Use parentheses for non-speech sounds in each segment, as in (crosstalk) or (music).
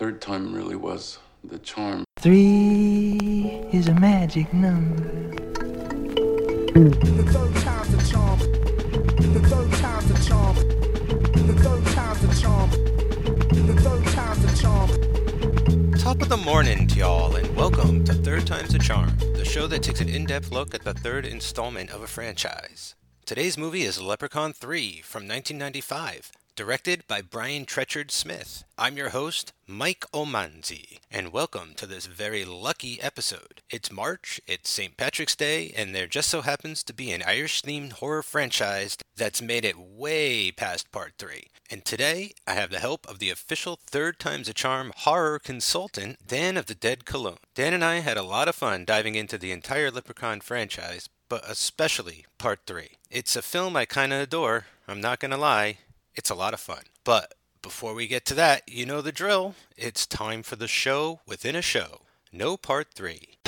third time really was the charm. Three is a magic number. The third time's the charm. The third time's the charm. The third time's the charm. The third time's the charm. Top of the morning to y'all, and welcome to Third Time's a Charm, the show that takes an in depth look at the third installment of a franchise. Today's movie is Leprechaun 3 from 1995, directed by Brian Trenchard Smith. I'm your host, Mike Omanzi, and welcome to this very lucky episode. It's March, it's St. Patrick's Day, and there just so happens to be an Irish themed horror franchise that's made it way past part 3. And today, I have the help of the official Third Time's a Charm horror consultant, Dan of the Dead Cologne. Dan and I had a lot of fun diving into the entire Leprechaun franchise, but especially part 3. It's a film I kinda adore, I'm not gonna lie, it's a lot of fun. But before we get to that, you know the drill. It's time for the show within a show. No part 3.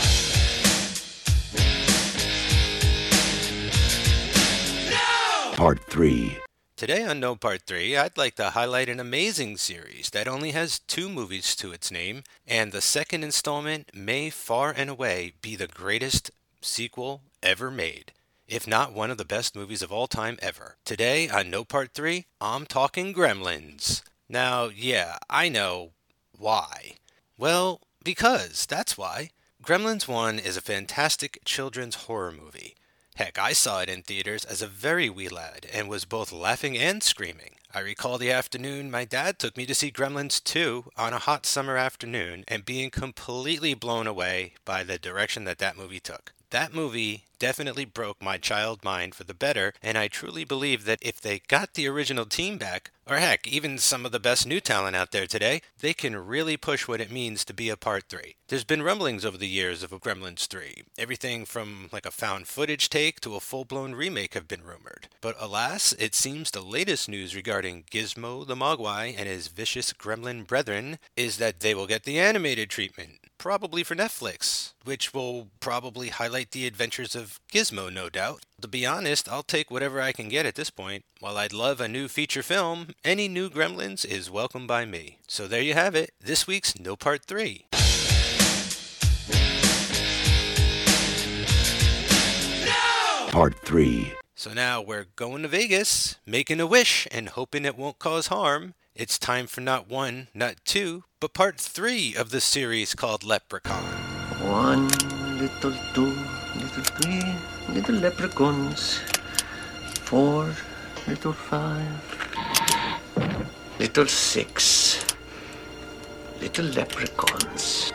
Part 3. Today on No Part 3, I'd like to highlight an amazing series that only has two movies to its name, and the second installment may far and away be the greatest sequel ever made, if not one of the best movies of all time ever. Today on No Part 3, I'm talking Gremlins. Now, yeah, I know why. Well, because that's why. Gremlins 1 is a fantastic children's horror movie. Heck, I saw it in theaters as a very wee lad and was both laughing and screaming. I recall the afternoon my dad took me to see Gremlins 2 on a hot summer afternoon and being completely blown away by the direction that that movie took. That movie definitely broke my child mind for the better, and I truly believe that if they got the original team back, or heck, even some of the best new talent out there today, they can really push what it means to be a part 3. There's been rumblings over the years of a Gremlins 3. Everything from like a found footage take to a full blown remake have been rumored. But alas, it seems the latest news regarding Gizmo the Mogwai and his vicious gremlin brethren is that they will get the animated treatment probably for Netflix, which will probably highlight the adventures of Gizmo, no doubt. To be honest, I'll take whatever I can get at this point. While I'd love a new feature film, any new Gremlins is welcome by me. So there you have it, this week's No Part 3. Part 3. So now we're going to Vegas, making a wish and hoping it won't cause harm. It's time for not one, not two, but part three of the series called Leprechaun. One little, two little, three little leprechauns. Four little five. Little six. Little leprechauns.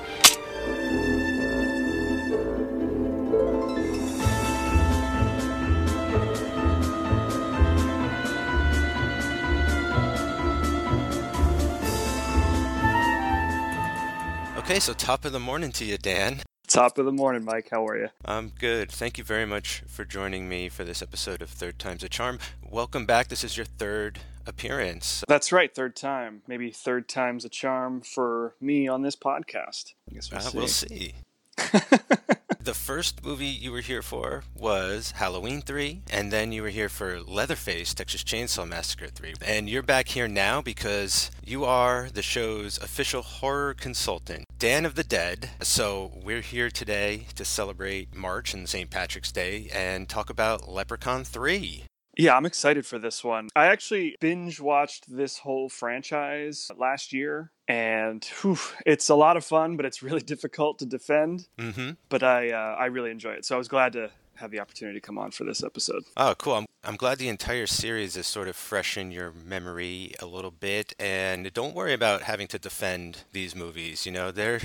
Okay, so top of the morning to you, Dan. Top of the morning, Mike. How are you? I'm good. Thank you very much for joining me for this episode of Third Time's a Charm. Welcome back. This is your third appearance. That's right, third time. Maybe third time's a charm for me on this podcast. I guess we'll Uh, see. we'll see. (laughs) the first movie you were here for was Halloween 3, and then you were here for Leatherface, Texas Chainsaw Massacre 3. And you're back here now because you are the show's official horror consultant, Dan of the Dead. So we're here today to celebrate March and St. Patrick's Day and talk about Leprechaun 3. Yeah, I'm excited for this one. I actually binge watched this whole franchise last year, and whew, it's a lot of fun, but it's really (laughs) difficult to defend. Mm-hmm. But I, uh, I really enjoy it. So I was glad to have the opportunity to come on for this episode. Oh, cool. I'm, I'm glad the entire series is sort of fresh in your memory a little bit. And don't worry about having to defend these movies. You know, they're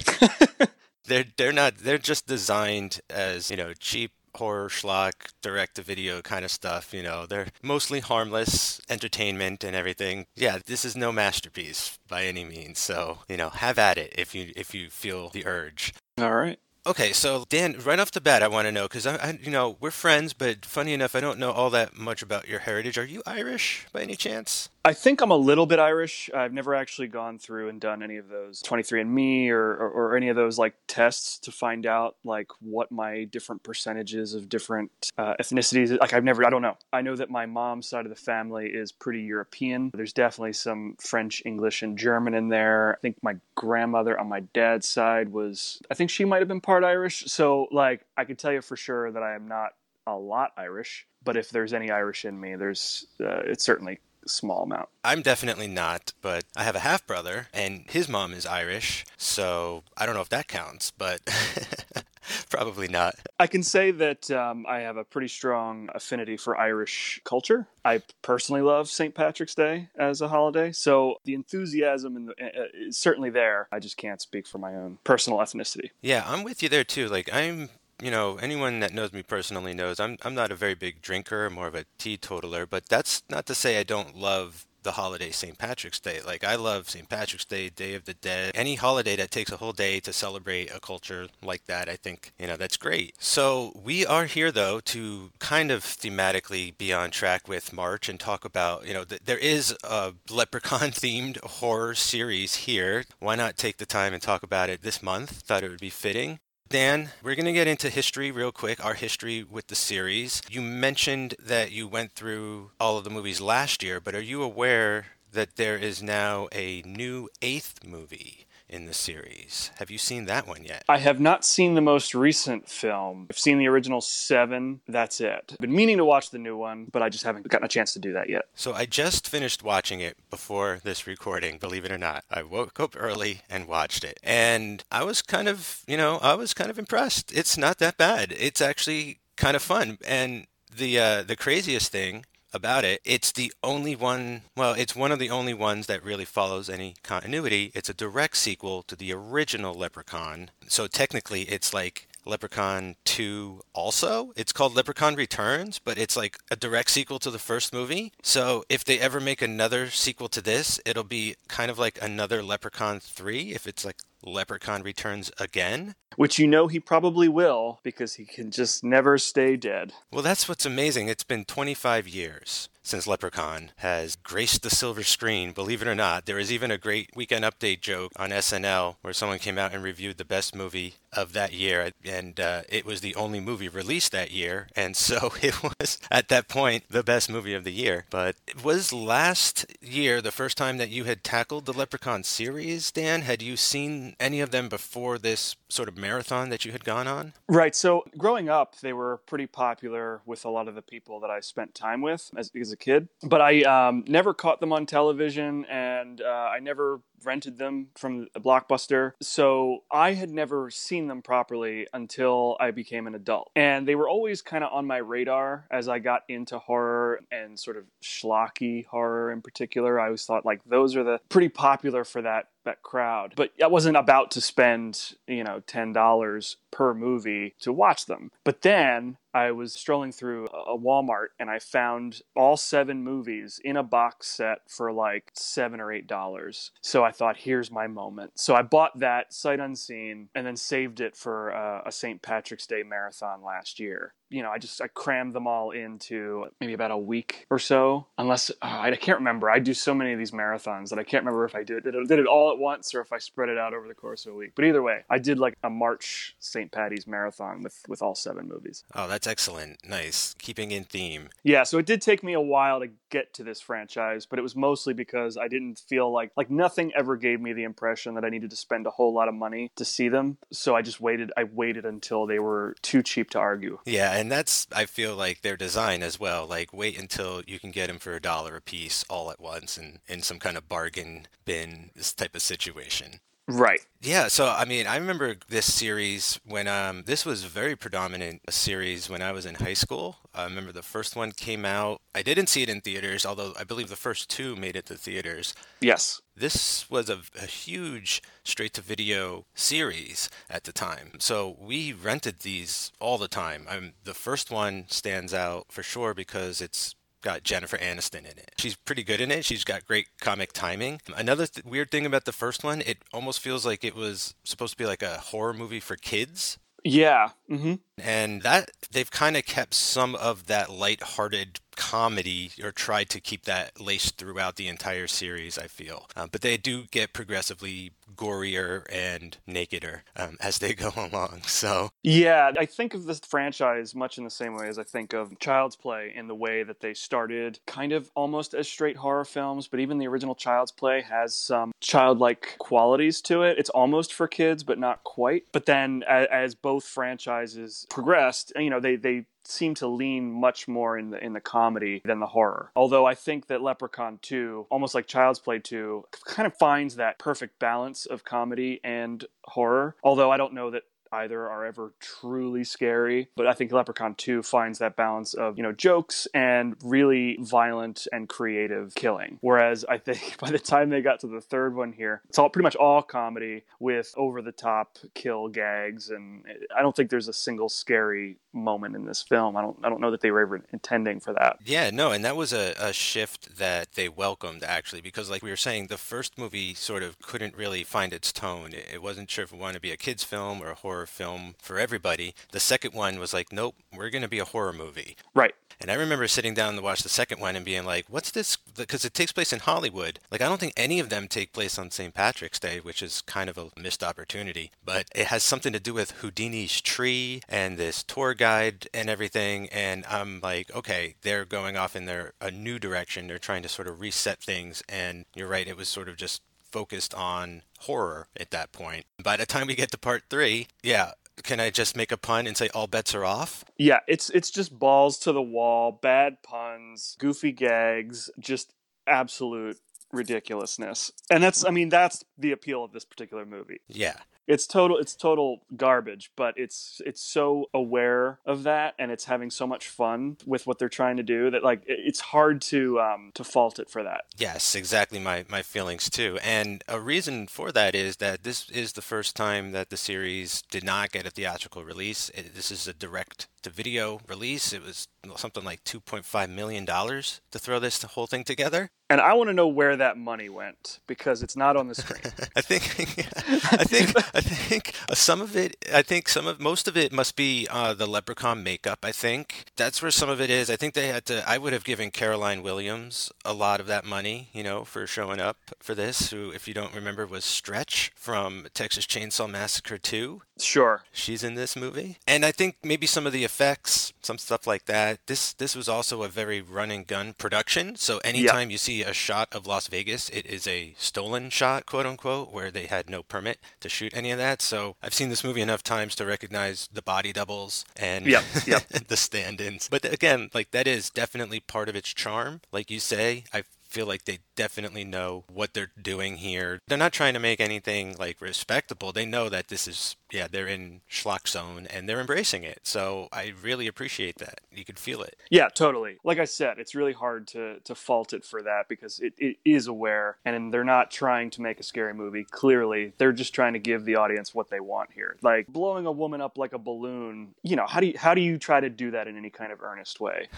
(laughs) they're they're not they're just designed as, you know, cheap horror schlock direct to video kind of stuff, you know. They're mostly harmless entertainment and everything. Yeah, this is no masterpiece by any means. So, you know, have at it if you if you feel the urge. All right. Okay, so Dan, right off the bat, I want to know because I, I, you know, we're friends, but funny enough, I don't know all that much about your heritage. Are you Irish by any chance? I think I'm a little bit Irish. I've never actually gone through and done any of those 23andMe or, or, or any of those like tests to find out like what my different percentages of different uh, ethnicities. Like I've never, I don't know. I know that my mom's side of the family is pretty European. There's definitely some French, English, and German in there. I think my grandmother on my dad's side was, I think she might have been part Irish. So like I could tell you for sure that I am not a lot Irish. But if there's any Irish in me, there's uh, it's certainly small amount. I'm definitely not, but I have a half brother, and his mom is Irish, so I don't know if that counts, but (laughs) probably not. I can say that um, I have a pretty strong affinity for Irish culture. I personally love St. Patrick's Day as a holiday, so the enthusiasm and the, uh, is certainly there. I just can't speak for my own personal ethnicity. Yeah, I'm with you there too. Like I'm you know, anyone that knows me personally knows I'm I'm not a very big drinker, more of a teetotaler, but that's not to say I don't love the holiday St. Patrick's Day. Like I love St. Patrick's Day, Day of the Dead, any holiday that takes a whole day to celebrate a culture like that. I think you know that's great. So we are here though to kind of thematically be on track with March and talk about you know th- there is a leprechaun (laughs) themed horror series here. Why not take the time and talk about it this month? Thought it would be fitting. Dan, we're going to get into history real quick, our history with the series. You mentioned that you went through all of the movies last year, but are you aware that there is now a new eighth movie? In the series. Have you seen that one yet? I have not seen the most recent film. I've seen the original seven. That's it. I've been meaning to watch the new one, but I just haven't gotten a chance to do that yet. So I just finished watching it before this recording, believe it or not. I woke up early and watched it. And I was kind of, you know, I was kind of impressed. It's not that bad. It's actually kind of fun. And the uh, the craziest thing about it. It's the only one, well, it's one of the only ones that really follows any continuity. It's a direct sequel to the original Leprechaun. So technically, it's like Leprechaun 2 also. It's called Leprechaun Returns, but it's like a direct sequel to the first movie. So if they ever make another sequel to this, it'll be kind of like another Leprechaun 3 if it's like Leprechaun returns again. Which you know he probably will because he can just never stay dead. Well, that's what's amazing. It's been 25 years since Leprechaun has graced the silver screen. Believe it or not, there was even a great weekend update joke on SNL where someone came out and reviewed the best movie of that year, and uh, it was the only movie released that year, and so (laughs) it was at that point the best movie of the year. But was last year the first time that you had tackled the Leprechaun series, Dan? Had you seen any of them before this sort of marathon that you had gone on? Right. So growing up, they were pretty popular with a lot of the people that I spent time with as, as a kid, but I um, never caught them on television, and uh, I never rented them from blockbuster. So I had never seen them properly until I became an adult. And they were always kind of on my radar as I got into horror and sort of schlocky horror in particular. I always thought like those are the pretty popular for that that crowd. But I wasn't about to spend, you know, $10 per movie to watch them. But then I was strolling through a Walmart and I found all seven movies in a box set for like seven or eight dollars. So I thought, here's my moment. So I bought that sight unseen and then saved it for uh, a St. Patrick's Day marathon last year you know, I just I crammed them all into maybe about a week or so. Unless uh, I can't remember. I do so many of these marathons that I can't remember if I did did it, did it all at once or if I spread it out over the course of a week. But either way, I did like a March St. Patty's marathon with with all seven movies. Oh, that's excellent. Nice, keeping in theme. Yeah, so it did take me a while to get to this franchise, but it was mostly because I didn't feel like like nothing ever gave me the impression that I needed to spend a whole lot of money to see them. So I just waited. I waited until they were too cheap to argue. Yeah, and that's I feel like their design as well. Like wait until you can get them for a dollar a piece all at once and in some kind of bargain bin this type of situation. Right. Yeah, so I mean, I remember this series when um this was very predominant a series when I was in high school. I remember the first one came out. I didn't see it in theaters, although I believe the first two made it to theaters. Yes. This was a, a huge straight to video series at the time. So we rented these all the time. Um, the first one stands out for sure because it's got Jennifer Aniston in it. She's pretty good in it. She's got great comic timing. Another th- weird thing about the first one, it almost feels like it was supposed to be like a horror movie for kids. Yeah. Mm-hmm. And that they've kind of kept some of that light-hearted comedy or tried to keep that laced throughout the entire series, I feel. Um, but they do get progressively gorier and nakeder um, as they (laughs) go along. So, Yeah, I think of this franchise much in the same way as I think of Child's Play in the way that they started kind of almost as straight horror films, but even the original Child's Play has some childlike qualities to it. It's almost for kids, but not quite. But then as, as both franchises progressed, you know, they, they seem to lean much more in the in the comedy than the horror. Although I think that Leprechaun 2, almost like Child's Play 2, kind of finds that perfect balance of comedy and horror. Although I don't know that either are ever truly scary, but I think Leprechaun 2 finds that balance of, you know, jokes and really violent and creative killing. Whereas I think (laughs) by the time they got to the third one here, it's all pretty much all comedy with over the top kill gags and I don't think there's a single scary moment in this film. I don't I don't know that they were ever intending for that. Yeah, no, and that was a, a shift that they welcomed actually, because like we were saying, the first movie sort of couldn't really find its tone. It, wasn't sure if it wanted to be a kids' film or a horror film for everybody. The second one was like, nope, we're going to be a horror movie. Right. And I remember sitting down to watch the second one and being like, what's this? Because it takes place in Hollywood. Like, I don't think any of them take place on St. Patrick's Day, which is kind of a missed opportunity. But it has something to do with Houdini's tree and this tour guide and everything. And I'm like, okay, they're going off in their a new direction. They're trying to sort of reset things. And you're right, it was sort of just focused on horror at that point. By the time we get to part three, yeah, can I just make a pun and say all bets are off? Yeah, it's it's just balls to the wall, bad puns, goofy gags, just absolute ridiculousness. And that's I mean that's the appeal of this particular movie. Yeah. It's total it's total garbage, but it's it's so aware of that and it's having so much fun with what they're trying to do that like it's hard to um to fault it for that. Yes, exactly my, my feelings too. And a reason for that is that this is the first time that the series did not get a theatrical release. It, this is a direct to video release. It was something like $2.5 million to throw this whole thing together. And I want to know where that money went because it's not on the screen. (laughs) I think, (laughs) I think, I think some of it. I think some of most of it must be uh, the Leprechaun makeup. I think that's where some of it is. I think they had to. I would have given Caroline Williams a lot of that money, you know, for showing up for this. Who, if you don't remember, was Stretch from Texas Chainsaw Massacre 2. sure. She's in this movie, and I think maybe some of the effects, some stuff like that. This this was also a very run and gun production. So anytime you see a shot of Las Vegas, it is a stolen shot, quote unquote, where they had no permit to shoot any of that. So I've seen this movie enough times to recognize the body doubles and Yep, (laughs) yep. the stand-ins. But again, like that is definitely part of its charm. Like you say, I feel like they definitely know what they're doing here. They're not trying to make anything like respectable. They know that this is yeah, they're in schlock zone and they're embracing it. So I really appreciate that. You can feel it. Yeah, totally. Like I said, it's really hard to to fault it for that because it, it is aware and they're not trying to make a scary movie. Clearly, they're just trying to give the audience what they want here. Like blowing a woman up like a balloon, you know, how do you how do you try to do that in any kind of earnest way? (laughs)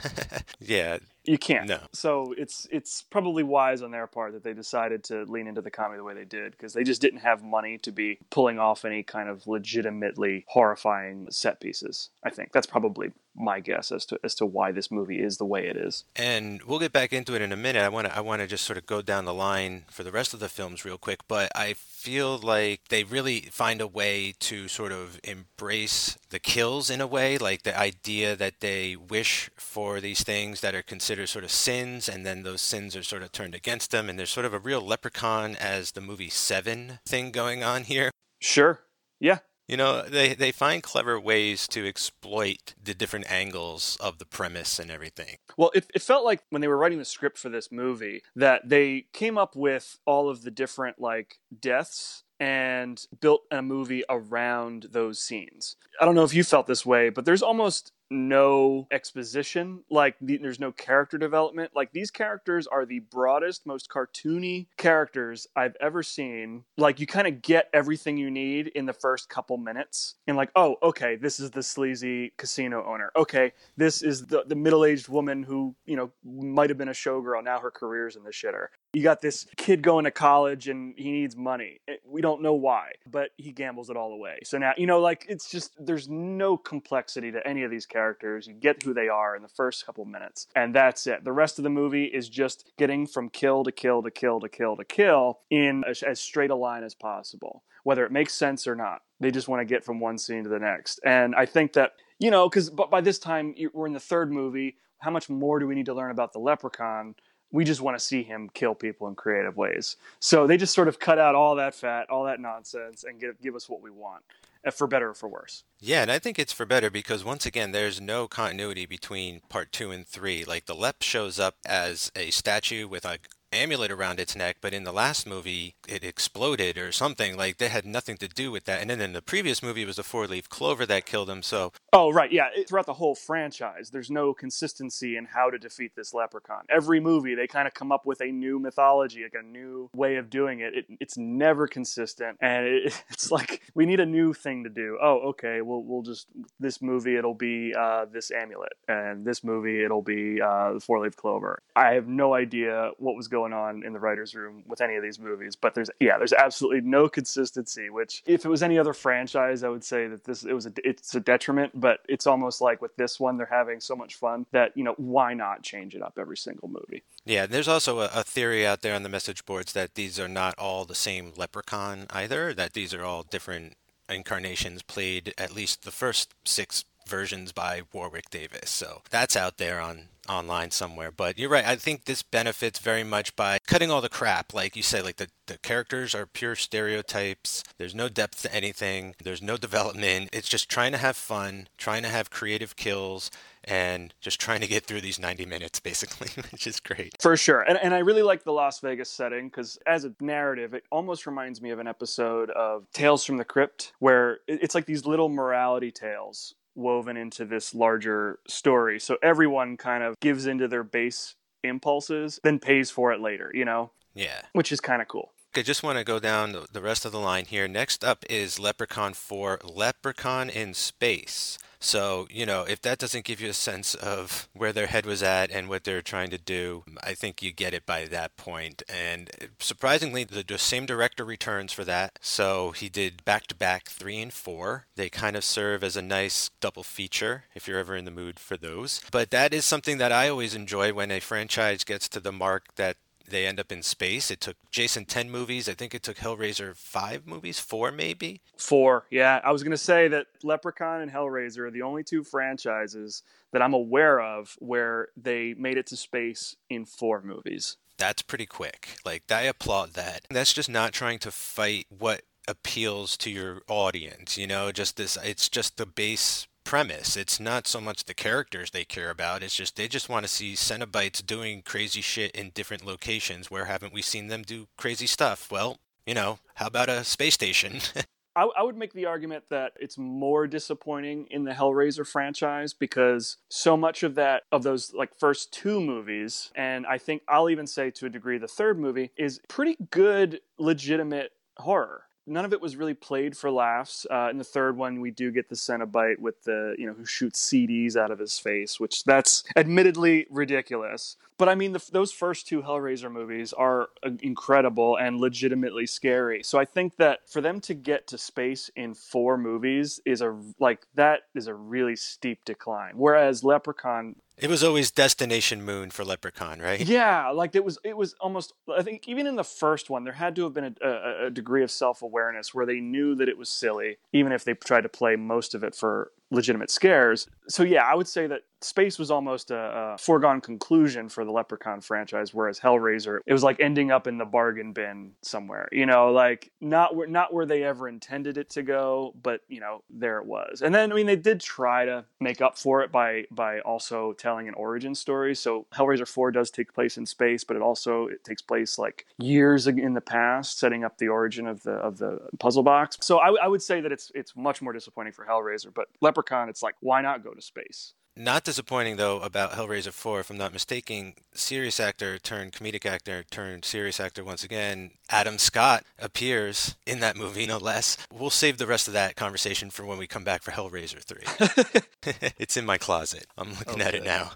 Yeah, You can't. No. So it's it's probably wise on their part that they decided to lean into the comedy the way they did because they just didn't have money to be pulling off any kind of legitimately horrifying set pieces. I think that's probably my guess as to as to why this movie is the way it is. and we'll get back into it in a minute. I want to I want to just sort of go down the line for the rest of the films real quick, but I feel like they really find a way to sort of embrace the kills in a way, like the idea that they wish for these things that are considered sort of sins, and then those sins are sort of turned against them, and there's sort of a real leprechaun as the movie Seven thing going on here. Sure. Yeah. You know, they, they find clever ways to exploit the different angles of the premise and everything. Well, it, it felt like when they were writing the script for this movie that they came up with all of the different like deaths and built a movie around those scenes. I don't know if you felt this way, but there's almost no exposition like the, there's no character development. Like these characters are the broadest most cartoony characters i've ever seen. Like you kind of get everything you need in the first couple minutes and like oh okay this is the sleazy casino owner. Okay this is the, the middle-aged woman who you know might have been a showgirl. Now her career's in the shitter. You got this kid going to college and he needs money. We don't know why but he gambles it all away. So now you know like it's just there's no complexity to any of these characters. You get who they are in the first couple minutes, and that's it. The rest of the movie is just getting from kill to kill to kill to kill to kill in as, as straight a line as possible, whether it makes sense or not. They just want to get from one scene to the next, and I think that you know, because by this time we're in the third movie. How much more do we need to learn about the leprechaun? we just want to see him kill people in creative ways. So they just sort of cut out all that fat, all that nonsense, and give give us what we want, Uh, for better or for worse. Yeah, and I think it's for better because once again, there's no continuity between part two and three. Like the Lep shows up as a statue with like amulet around its neck, but in the last movie it exploded or something. Like they had nothing to do with that. And then in the previous movie it was a four leaf clover that killed him. So Oh right, yeah. Throughout the whole franchise, there's no consistency in how to defeat this leprechaun. Every movie they kind of come up with a new mythology, like a new way of doing it. it it's never consistent, and it, (laughs) it's like we need a new thing to do. Oh, okay, we'll we'll just this movie it'll be uh, this amulet, and this movie it'll be uh, the four leaf clover. I have no idea what was going on in the writers' room with any of these movies, but there's yeah, there's absolutely no consistency. Which if it was any other franchise, I would say that this it was a it's a detriment but it's almost like with this one, they're having so much fun that, you know, why not change it up every single movie? Yeah, there's also a, a, theory out there on the message boards that these are not all the same leprechaun either, that these are all different incarnations played at least the first six versions by Warwick Davis. So that's out there on online somewhere. But you're right. I think this benefits very much by cutting all the crap. Like you say, like the, the characters are pure stereotypes. There's no depth to anything. There's no development. It's just trying to have fun, trying to have creative kills, and just trying to get through these 90 minutes (laughs) basically which is great for sure and, and i really like the las vegas setting because as a narrative it almost reminds me of an episode of tales from the crypt where it's like these little morality tales woven into this larger story. So everyone kind of gives into their base impulses, then pays for it later, you know? Yeah. Which is kind of cool. I just want to go down the rest of the line here. Next up is Leprechaun 4 Leprechaun in Space. So, you know, if that doesn't give you a sense of where their head was at and what they're trying to do, I think you get it by that point. And eh, surprisingly, the same director returns for that. So he did back to back three and four. They kind of serve as a nice double feature if you're ever in the mood for those. But that is something that I always enjoy when a franchise gets to the mark that they end up in space. It took Jason 10 movies. I think it took Hellraiser 5 movies, 4 maybe. 4. Yeah, I was going to say that Leprechaun and Hellraiser are the only two franchises that I'm aware of where they made it to space in 4 movies. That's pretty quick. Like I applaud that. That's just not trying to fight what appeals to your audience, you know, just this it's just the base premise. It's not so much the characters they care about. It's just they just want to see Cenobites doing crazy shit in different locations. Where haven't we seen them do crazy stuff? Well, you know, how about a space station? (laughs) I, I, would make the argument that it's more disappointing in the Hellraiser franchise because so much of that, of those like first two movies, and I think I'll even say to a degree the third movie, is pretty good, legitimate horror none of it was really played for laughs. Uh, in the third one, we do get the Cenobite with the you know who shoots CDs out of his face, which that's admittedly ridiculous. But I mean, the, those first two Hellraiser movies are uh, incredible and legitimately scary. So I think that for them to get to space in four movies is a like that is a really steep decline. Whereas Leprechaun it was always Destination Moon for Leprechaun, right? Yeah, like it was. It was almost. I think even in the first one, there had to have been a, a, a degree of self awareness where they knew that it was silly, even if they tried to play most of it for legitimate scares. So yeah, I would say that space was almost a, a, foregone conclusion for the Leprechaun franchise, whereas Hellraiser, it was like ending up in the bargain bin somewhere. You know, like not where not where they ever intended it to go, but you know, there it was. And then I mean, they did try to make up for it by by also telling an origin story. So Hellraiser Four does take place in space, but it also it takes place like years in the past, setting up the origin of the of the puzzle box. So I, I would say that it's it's much more disappointing for Hellraiser, but Leprechaun, it's like why not go to space? Not disappointing though about Hellraiser 4, if I'm not mistaken, serious actor turned comedic actor turned serious actor once again. Adam Scott appears in that movie, no less. We'll save the rest of that conversation for when we come back for Hellraiser 3. (laughs) it's in my closet. I'm looking okay. at it now.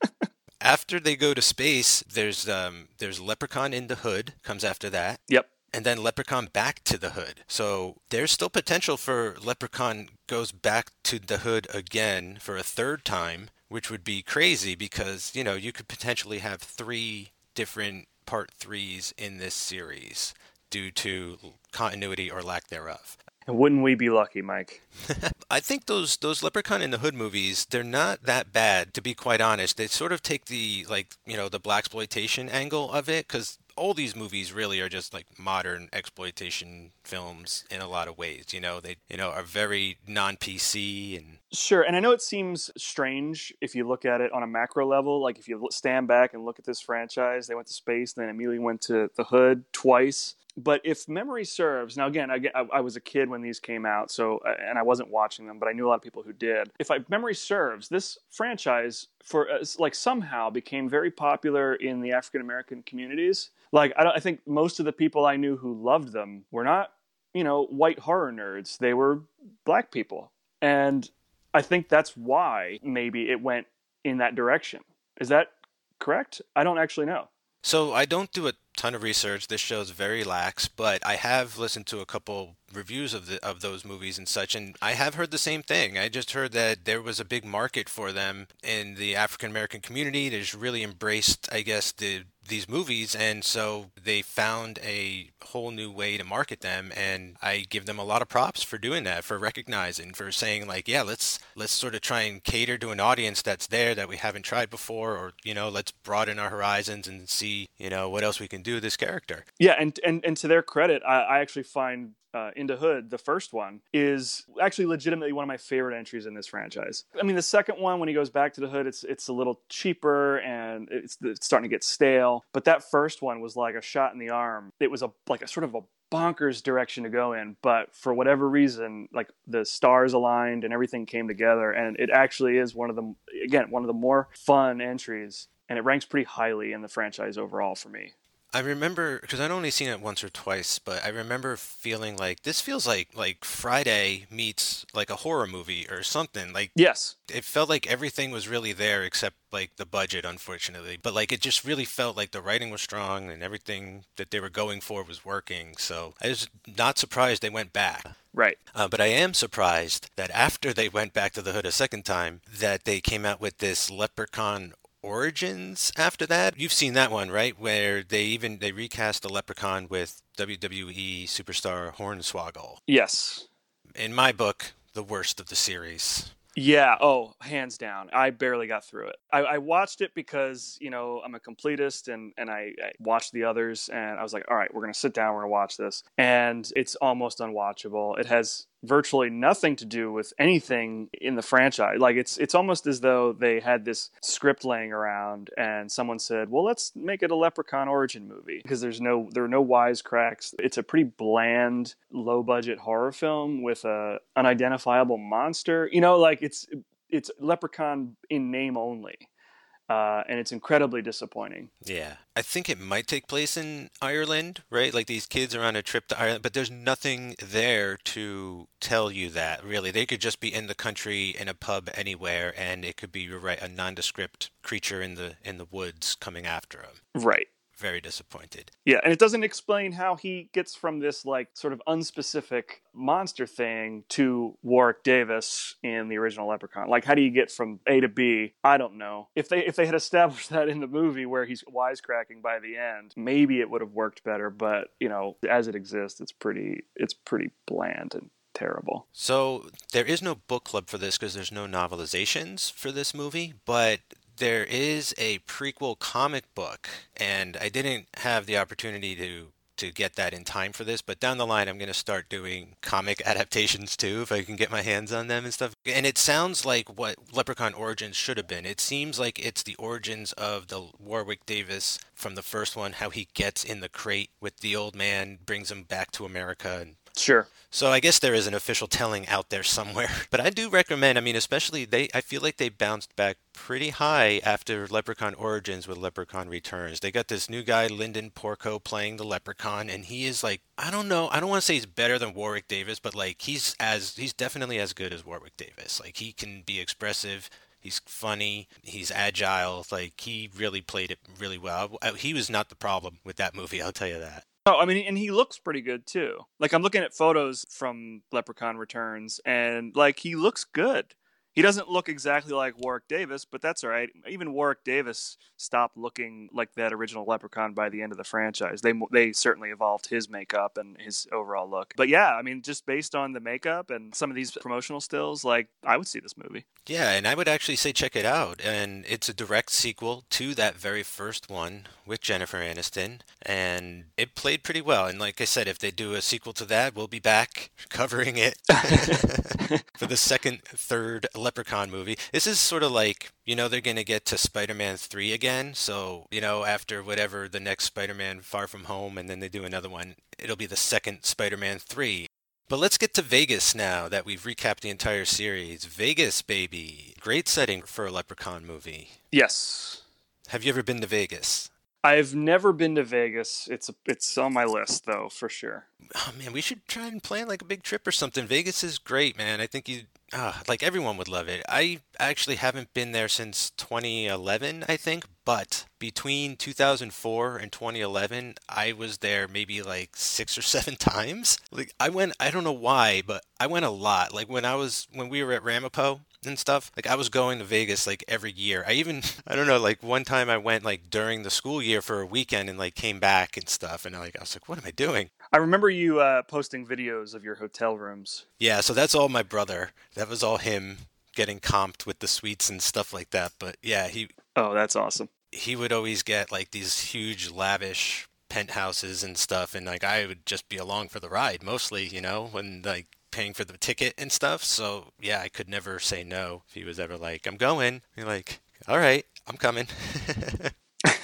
(laughs) after they go to space, there's um, there's Leprechaun in the Hood comes after that. Yep and then Leprechaun back to the hood. So there's still potential for Leprechaun goes back to the hood again for a third time, which would be crazy because, you know, you could potentially have three different part threes in this series due to continuity or lack thereof. And wouldn't we be lucky, Mike? (laughs) I think those those Leprechaun in the Hood movies, they're not that bad to be quite honest. They sort of take the like, you know, the black exploitation angle of it cuz all these movies really are just like modern exploitation films in a lot of ways, you know. They, you know, are very non-PC and Sure, and I know it seems strange if you look at it on a macro level. Like if you stand back and look at this franchise, they went to space, then immediately went to the hood twice. But if memory serves, now again, I, I was a kid when these came out, so uh, and I wasn't watching them, but I knew a lot of people who did. If I, memory serves, this franchise for uh, like somehow became very popular in the African American communities. Like I, I think most of the people I knew who loved them were not, you know, white horror nerds. They were black people, and I think that's why maybe it went in that direction. Is that correct? I don't actually know. So I don't do a ton of research. This show's very lax, but I have listened to a couple reviews of the of those movies and such, and I have heard the same thing. I just heard that there was a big market for them in the African American community. They just really embraced, I guess, the these movies and so they found a whole new way to market them and I give them a lot of props for doing that for recognizing for saying like yeah let's let's sort of try and cater to an audience that's there that we haven't tried before or you know let's broaden our horizons and see you know what else we can do with this character yeah and and, and to their credit I, I actually find uh, into Hood, the first one, is actually legitimately one of my favorite entries in this franchise. I mean, the second one, when he goes back to the Hood, it's it's a little cheaper and it's, it's starting to get stale. But that first one was like a shot in the arm. It was a like a sort of a bonkers direction to go in, but for whatever reason, like the stars aligned and everything came together, and it actually is one of the again one of the more fun entries, and it ranks pretty highly in the franchise overall for me. I remember because I'd only seen it once or twice, but I remember feeling like this feels like like Friday meets like a horror movie or something. Like yes, it felt like everything was really there except like the budget, unfortunately. But like it just really felt like the writing was strong and everything that they were going for was working. So I was not surprised they went back. Right. Uh, but I am surprised that after they went back to the hood a second time, that they came out with this Leprechaun Origins after that. You've seen that one, right? Where they even they recast the Leprechaun with WWE superstar Hornswoggle. Yes. In my book, the worst of the series. Yeah. Oh, hands down. I barely got through it. I, I, watched it because you know I'm a completist, and and I, I, watched the others, and I was like, all right, we're gonna sit down, we're gonna watch this, and it's almost unwatchable. It has virtually nothing to do with anything in the franchise. Like it's it's almost as though they had this script laying around and someone said, "Well, let's make it a Leprechaun origin movie" because there's no there are no wisecracks. It's a pretty bland, low budget horror film with a unidentifiable monster. You know, like it's it's Leprechaun in name only uh, and it's incredibly disappointing. Yeah, I think it might take place in Ireland, right? Like these kids are on a trip to Ireland, but there's nothing there to tell you that really. They could just be in the country in a pub anywhere, and it could be you're right, a nondescript creature in the in the woods coming after them. Right very disappointed. Yeah, and it doesn't explain how he gets from this like sort of unspecific monster thing to Warwick Davis in the original Leprechaun. Like how do you get from A to B? I don't know. If they if they had established that in the movie where he's wisecracking by the end, maybe it would have worked better, but you know, as it exists, it's pretty it's pretty bland and terrible. So there is no book club for this because there's no novelizations for this movie, but there is a prequel comic book, and I didn't have the opportunity to to get that in time for this, but down the line I'm going to start doing comic (laughs) adaptations too if I can get my hands on them and stuff. And it sounds like what Leprechaun Origins should have been. It seems like it's the origins of the Warwick Davis from the first one, how he gets in the crate with the old man, brings him back to America and Sure. So I guess there is an official telling out there somewhere. (laughs) But I do recommend, I mean, especially they I feel like they bounced back pretty high after Leprechaun Origins with Leprechaun Returns. They got this new guy, Linden Porco, playing the Leprechaun, and he is like I don't know, I don't want to say he's better than Warwick Davis, but like he's as he's definitely as good as Warwick Davis. Like he can be expressive. He's funny. He's agile. Like he really played it really well. He was not the problem with that movie. I'll tell you that. Oh, I mean, and he looks pretty good too. Like I'm looking at photos from Leprechaun Returns, and like he looks good. He doesn't look exactly like Warwick Davis, but that's all right. Even Warwick Davis stopped looking like that original Leprechaun by the end of the franchise. They they certainly evolved his makeup and his overall look. But yeah, I mean, just based on the makeup and some of these promotional stills, like I would see this movie. Yeah, and I would actually say check it out. And it's a direct sequel to that very first one with Jennifer Aniston, and it played pretty well. And like I said, if they do a sequel to that, we'll be back (laughs) covering it (laughs) (laughs) for the second, third Leprechaun movie. This is sort of like, you know, they're going to get to Spider Man 3 again. So, you know, after whatever the next Spider Man Far From Home, and then they do another one, it'll be the second Spider Man 3. But let's get to Vegas now that we've recapped the entire series. Vegas, baby. Great setting for a Leprechaun movie. Yes. Have you ever been to Vegas? I've never been to Vegas. It's a, it's on my list though, for sure. Oh man, we should try and plan like a big trip or something. Vegas is great, man. I think you ah, like everyone would love it. I actually haven't been there since 2011, I think, but between 2004 and 2011, I was there maybe like 6 or 7 (laughs) times. Like I went I don't know why, but I went a lot. Like when I was when we were at Ramapo, and stuff. Like I was going to Vegas like every year. I even (laughs) I don't know, like one time I went like during the school year for a weekend and like came back and stuff and like I was like, what am I doing? I remember you uh, posting videos of your hotel rooms. Yeah, so that's all my brother. That was all him getting comped with the suites and stuff like that. But yeah, he Oh, that's awesome. he would always get like these huge lavish penthouses and stuff and like I would just be along for the ride mostly, you know, when like paying for the ticket and stuff. So yeah, I could never say no if he was ever like, I'm going. You're like, all right, I'm coming. (laughs) (laughs)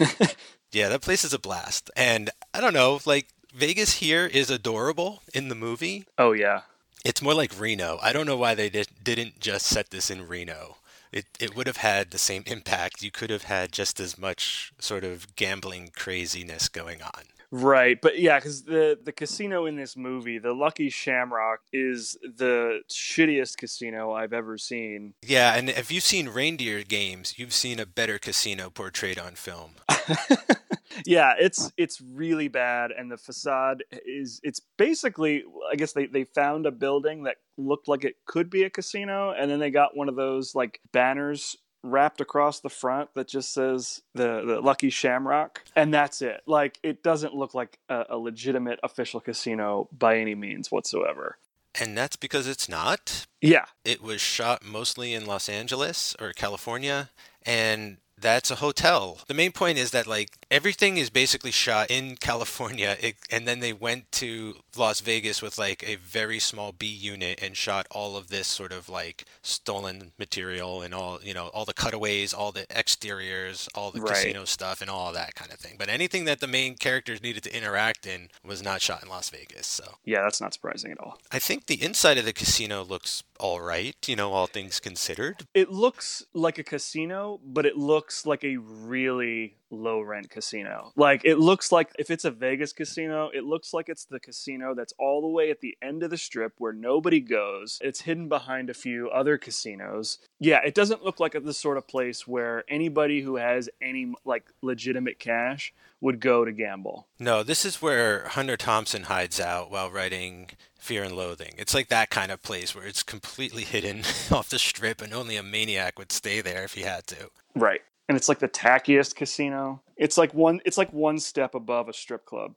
yeah, that place is a blast. And I don't know, like Vegas here is adorable in the movie. Oh yeah. It's more like Reno. I don't know why they did, didn't just set this in Reno. It, it would have had the same impact. You could have had just as much sort of gambling craziness going on. Right, but yeah, because the the casino in this movie, the Lucky Shamrock, is the shittiest casino I've ever seen. Yeah, and if you've seen reindeer games, you've seen a better casino portrayed on film. (laughs) yeah, it's it's really bad, and the facade is it's basically I guess they they found a building that looked like it could be a casino, and then they got one of those like banners wrapped across the front that just says the, the Lucky Shamrock, and that's it. Like it doesn't look like a, a legitimate official casino by any means whatsoever. And that's because it's not. Yeah, It was shot mostly in Los Angeles or California, and that's a hotel. The main point is that like everything is basically shot in (laughs) California, it, and then they went to Las Vegas with like a very small B unit and shot all of this sort of like stolen material and all you know all the cutaways, all the exteriors, all the Right. casino stuff, and all that kind of thing. But anything that the main characters needed to interact in was not shot in Las Vegas. So yeah, that's not surprising at all. I think the inside of the casino looks all right. You know, all things considered. It looks like a casino, but it looks like a really low rent casino. Like it looks like if it's a Vegas casino, it looks like it's the casino that's all the way at the end of the strip where nobody goes. It's hidden behind a few other casinos. Yeah, it doesn't look like the sort of place where anybody who has any like legitimate cash would go to gamble. No, this is where Hunter Thompson hides out while writing Fear and Loathing. It's like that kind of place where it's completely hidden (laughs) off the strip and only a maniac would stay there if he had to. Right. And it's like the tackiest casino. It's like one it's like one step above a strip club.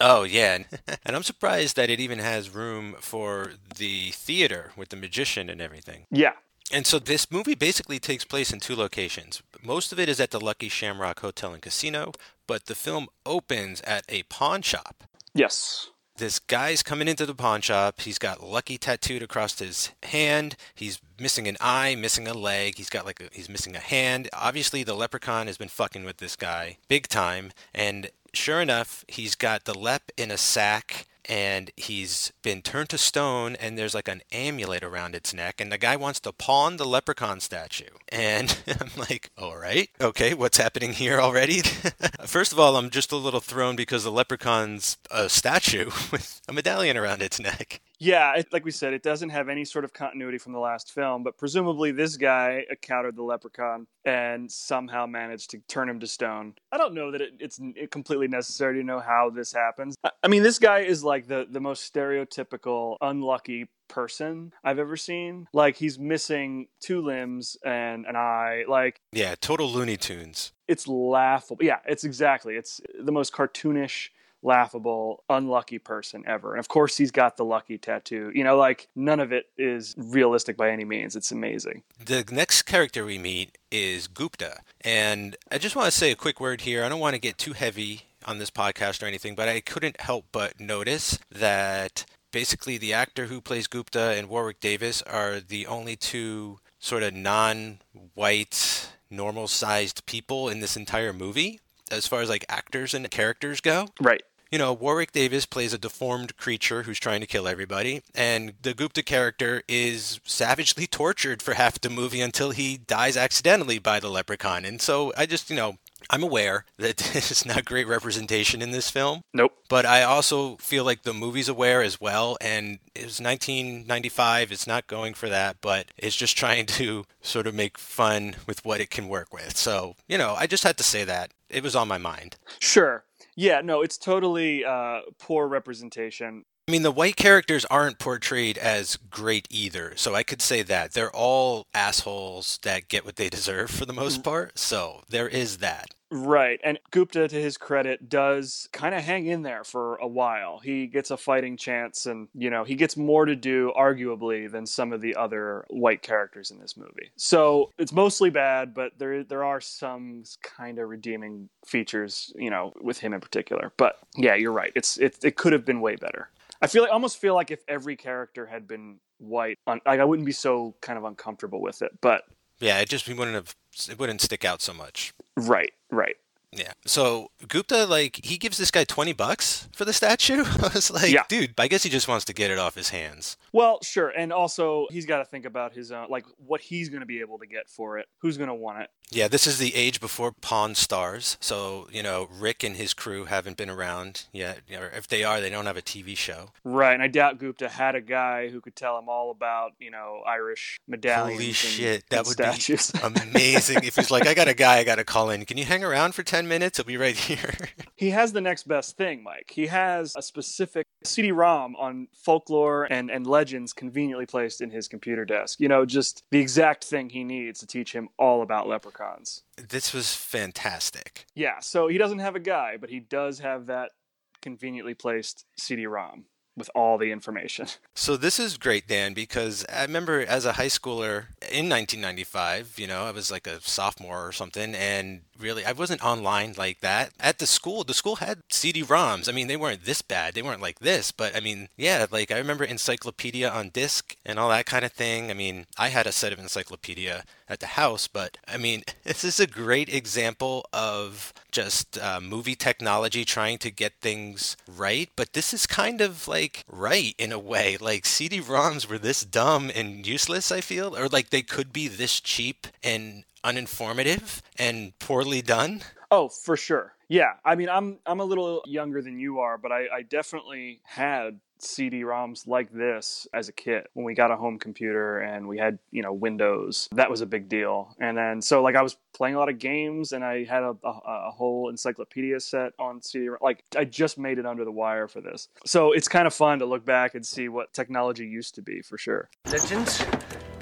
Oh, yeah. (laughs) And I'm surprised that it even has room for the theater with the magician and everything. Yeah. And so this movie basically takes place in two locations. Most of it is at the Lucky Shamrock Hotel and Casino, but the film opens at a pawn shop. Yes. This guy's coming into the pawn shop. He's got Lucky tattooed across his hand. He's missing an eye, missing a leg. He's got like a, he's missing a hand. Obviously, the leprechaun has been fucking with this guy big time. And sure enough, he's got the lep in a sack. And he's been turned to stone, and there's like an amulet around its neck. And the guy wants to pawn the leprechaun statue. And (laughs) I'm like, all right, okay, what's happening here already? (laughs) First of all, I'm just a little thrown because the leprechaun's a statue (laughs) with a medallion around its neck. Yeah, it, like we said, it doesn't have any sort of continuity from the last film, but presumably this guy encountered the leprechaun and somehow managed to turn him to stone. I don't know that it, it's completely necessary to know how this happens. I, I mean, this guy is like the, the most stereotypical, unlucky person I've ever seen. Like, he's missing two limbs and an eye. Like, Yeah, total Looney Tunes. it's laughable. Yeah, it's exactly. It's the most cartoonish, laughable, unlucky person ever. And of course, he's got the lucky tattoo. You know, like none of it is realistic by any means. It's amazing. The next character we meet is Gupta. And I just want to say a quick word here. I don't want to get too heavy on this podcast or anything, but I couldn't help but notice that basically the actor who plays Gupta and Warwick Davis are the only two sort of non white, normal sized people in this entire movie as far as like actors and characters go. Right. You know, Warwick Davis plays a deformed creature who's trying to kill everybody, and the Gupta character is savagely (laughs) tortured for half the movie until he dies accidentally by the leprechaun. And so I just, you know, I'm aware that (laughs) this is not great representation in this film, Nope. but I also feel like the movie's aware as well. And it was 1995, it's not going for that, but it's just trying to sort of make fun with what it can work with. So, you know, I just had to say that. It was on my mind. Sure. Yeah, no, it's totally uh, poor representation. I mean, the white characters aren't portrayed as great either, so I could say that. They're all assholes that get what they deserve for the most part, so there is that. Right. And Gupta, to his credit, does kind of hang in there for a while. He gets a fighting chance and, you know, he gets more to do, arguably, than some of the other white characters in this movie. So it's mostly bad, but there there are some kind of redeeming features, you know, with him in particular. But yeah, you're right. It's it, it could have been way better. I feel like, almost feel like if every character had been white, on, like I wouldn't be so kind of uncomfortable with it. But Yeah, it just we wouldn't have it wouldn't stick out so much. right, right. Yeah. So Gupta, like, he gives this guy twenty bucks for the statue. (laughs) I was like, Yeah. dude, I guess he just wants to get it off his hands. Well, sure, and also he's got to think about his own, like what he's going to be able to get for it. Who's going to want it? Yeah, this is the age before Pawn Stars. So, you know, Rick and his crew haven't been around yet. Or if they are, they don't have a TV show. Right, and I doubt Gupta had a guy who could tell him all about, you know, Irish medallions. Holy and- shit, and that would statues. be (laughs) amazing. if he's like, I got a guy I got to call in. Can you hang around for 10 minutes? He'll be right here. (laughs) he has the next best thing, Mike. He has a specific CD-ROM on folklore and, and legends conveniently placed in his computer desk. You know, just the exact thing he needs to teach him all about leprechauns. this was fantastic. Yeah, so he doesn't have a guy, but he does have that conveniently placed CD-ROM with all the information. (laughs) So this is great, Dan, because I remember as a high schooler in 1995, you know, I was like a sophomore or something, and really, I wasn't online like that. At the school, the school had CD-ROMs. I mean, they weren't this bad. They weren't like this, but I mean, yeah, like I remember encyclopedia on disc and all that kind of thing. I mean, I had a set of encyclopedia at the house, but I mean, (laughs) this is a great example of just uh, movie technology trying to get things right. But this is kind of like right in a way. Like CD-ROMs were this dumb and useless. I feel, or like they could be this cheap and uninformative and poorly done. Oh, for sure. Yeah, I mean, I'm I'm a little younger than you are, but I, I definitely had CD-ROMs like this as a kid when we got a home computer and we had you know Windows. That was a big deal. And then so like I was playing a lot of games and I had a, a, a whole encyclopedia set on CD-ROM. Like I just made it under the wire for this, so it's kind of fun to look back and see what technology used to be for sure. Legends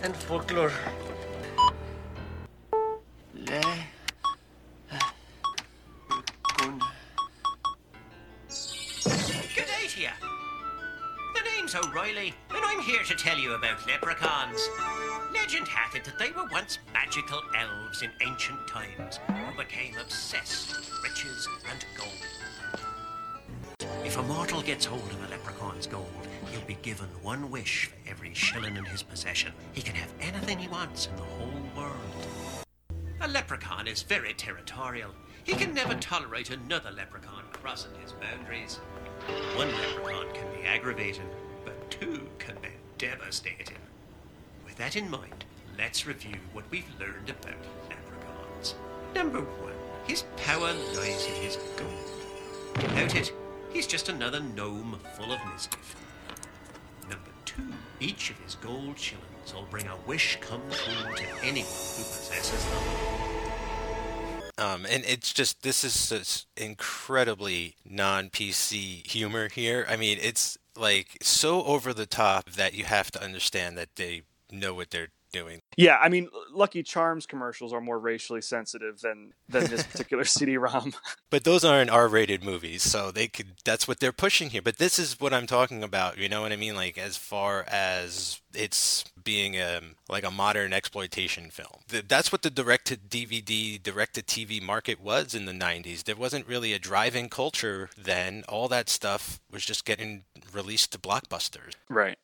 and folklore. Le. Good day to you. The name's O'Reilly, and I'm here to tell you about leprechauns. Legend hath it that they were once magical elves in ancient times who became obsessed with riches and gold. If a mortal gets hold of a leprechaun's gold, he'll be given one wish for every shilling in his possession. He can have anything he wants in the whole world. A leprechaun is very territorial. He can never tolerate another leprechaun crossing his boundaries. One leprechaun can be aggravating, but two can be devastating. With that in mind, let's review what we've learned about leprechauns. Number one, his power lies in his gold. Without it, he's just another gnome full of mischief. Number two, Each of his gold shillings will bring a wish come true to anyone who possesses them. Um, and it's just this is just incredibly non-PC humor here. I mean, it's like so over the top that you have to understand that they know what they're doing. Yeah, I mean, Lucky Charms commercials are more racially sensitive than than this (laughs) particular CD-ROM. (laughs) But those aren't R-rated movies, so they could. That's what they're pushing here. But this is what I'm talking about. You know what I mean? Like as far as it's being a like a modern exploitation film. That's what the direct to DVD, direct to TV market was in the 90s. There wasn't really a driving culture then. All that stuff was just getting released to blockbusters. right.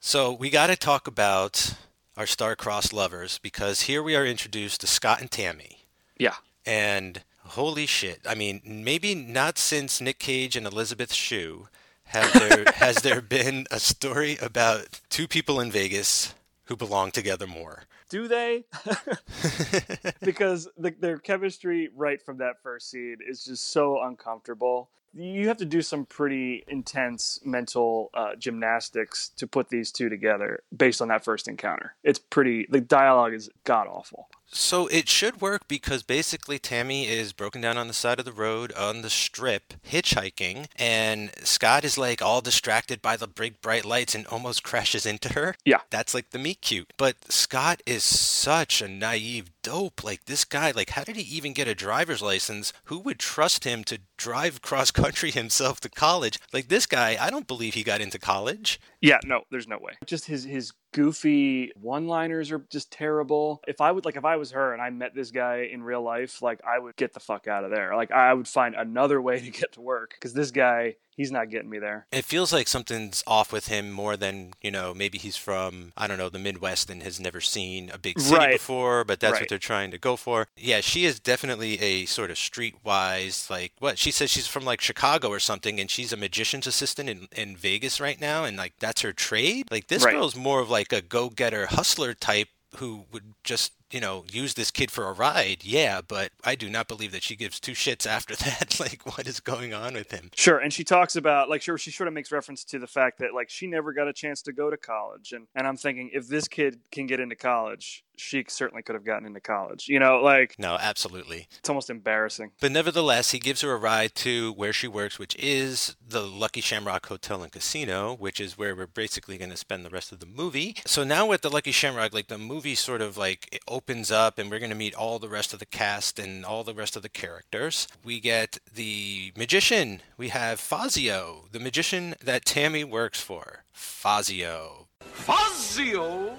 So we got to talk about our star-crossed lovers because here we are introduced to Scott and Tammy. Yeah. And holy shit! I mean, maybe not since Nick Cage and Elizabeth Shue have there (laughs) has there been a story about two people in Vegas who belong together more. Do they? (laughs) because the, their chemistry right from that first scene is just so uncomfortable. You have to do some pretty intense mental uh, gymnastics to put these two together based on that first encounter. It's pretty, the dialogue is god awful. So it should work because basically Tammy is broken down on the side of the road on the strip hitchhiking and Scott is like all distracted by the big bright lights and almost (laughs) crashes into her. Yeah. That's like the meet cute. But Scott is such a naive dope. Like this guy, like how did he even get a driver's license? Who would trust him to drive (laughs) cross country himself to college? Like this guy, I don't believe he got into college. Yeah, no, there's no way. Just his his goofy one-liners are just terrible. If I would like if I was her and I met this guy in real life, like I would get the fuck out of there. Like I would find another way (laughs) to get to work cuz this guy, he's not getting me there. It feels like something's off with him more than, you know, maybe he's from, I don't know, the Midwest and has never seen a big city Right. before, but that's Right. what they're trying to go for. Yeah, she is definitely a sort of streetwise, like, what? She says she's from like Chicago or something and she's a magician's assistant in, in Vegas right now and like that's her trade. Like, this Right. girl's more of like a go getter hustler type who would just you know use this kid for a ride yeah but i do not believe that she gives two shits after (laughs) that like what is going on with him. Sure, and she talks about like sure she sort of makes reference to the fact that like she never got a chance to go to college and and I'm thinking if this kid can get into college, she certainly could have gotten into college. You know, like no absolutely it's almost embarrassing. But nevertheless, he gives her a ride to where she works, which is the Lucky Shamrock Hotel and Casino, which is where we're basically going to spend the rest of the movie. So now with the Lucky Shamrock, like the movie sort of like it opens up and we're going to meet all the rest of the cast and all the rest of the characters. We get the magician. We have Fazio, the magician that Tammy works for. Fazio. Fazio?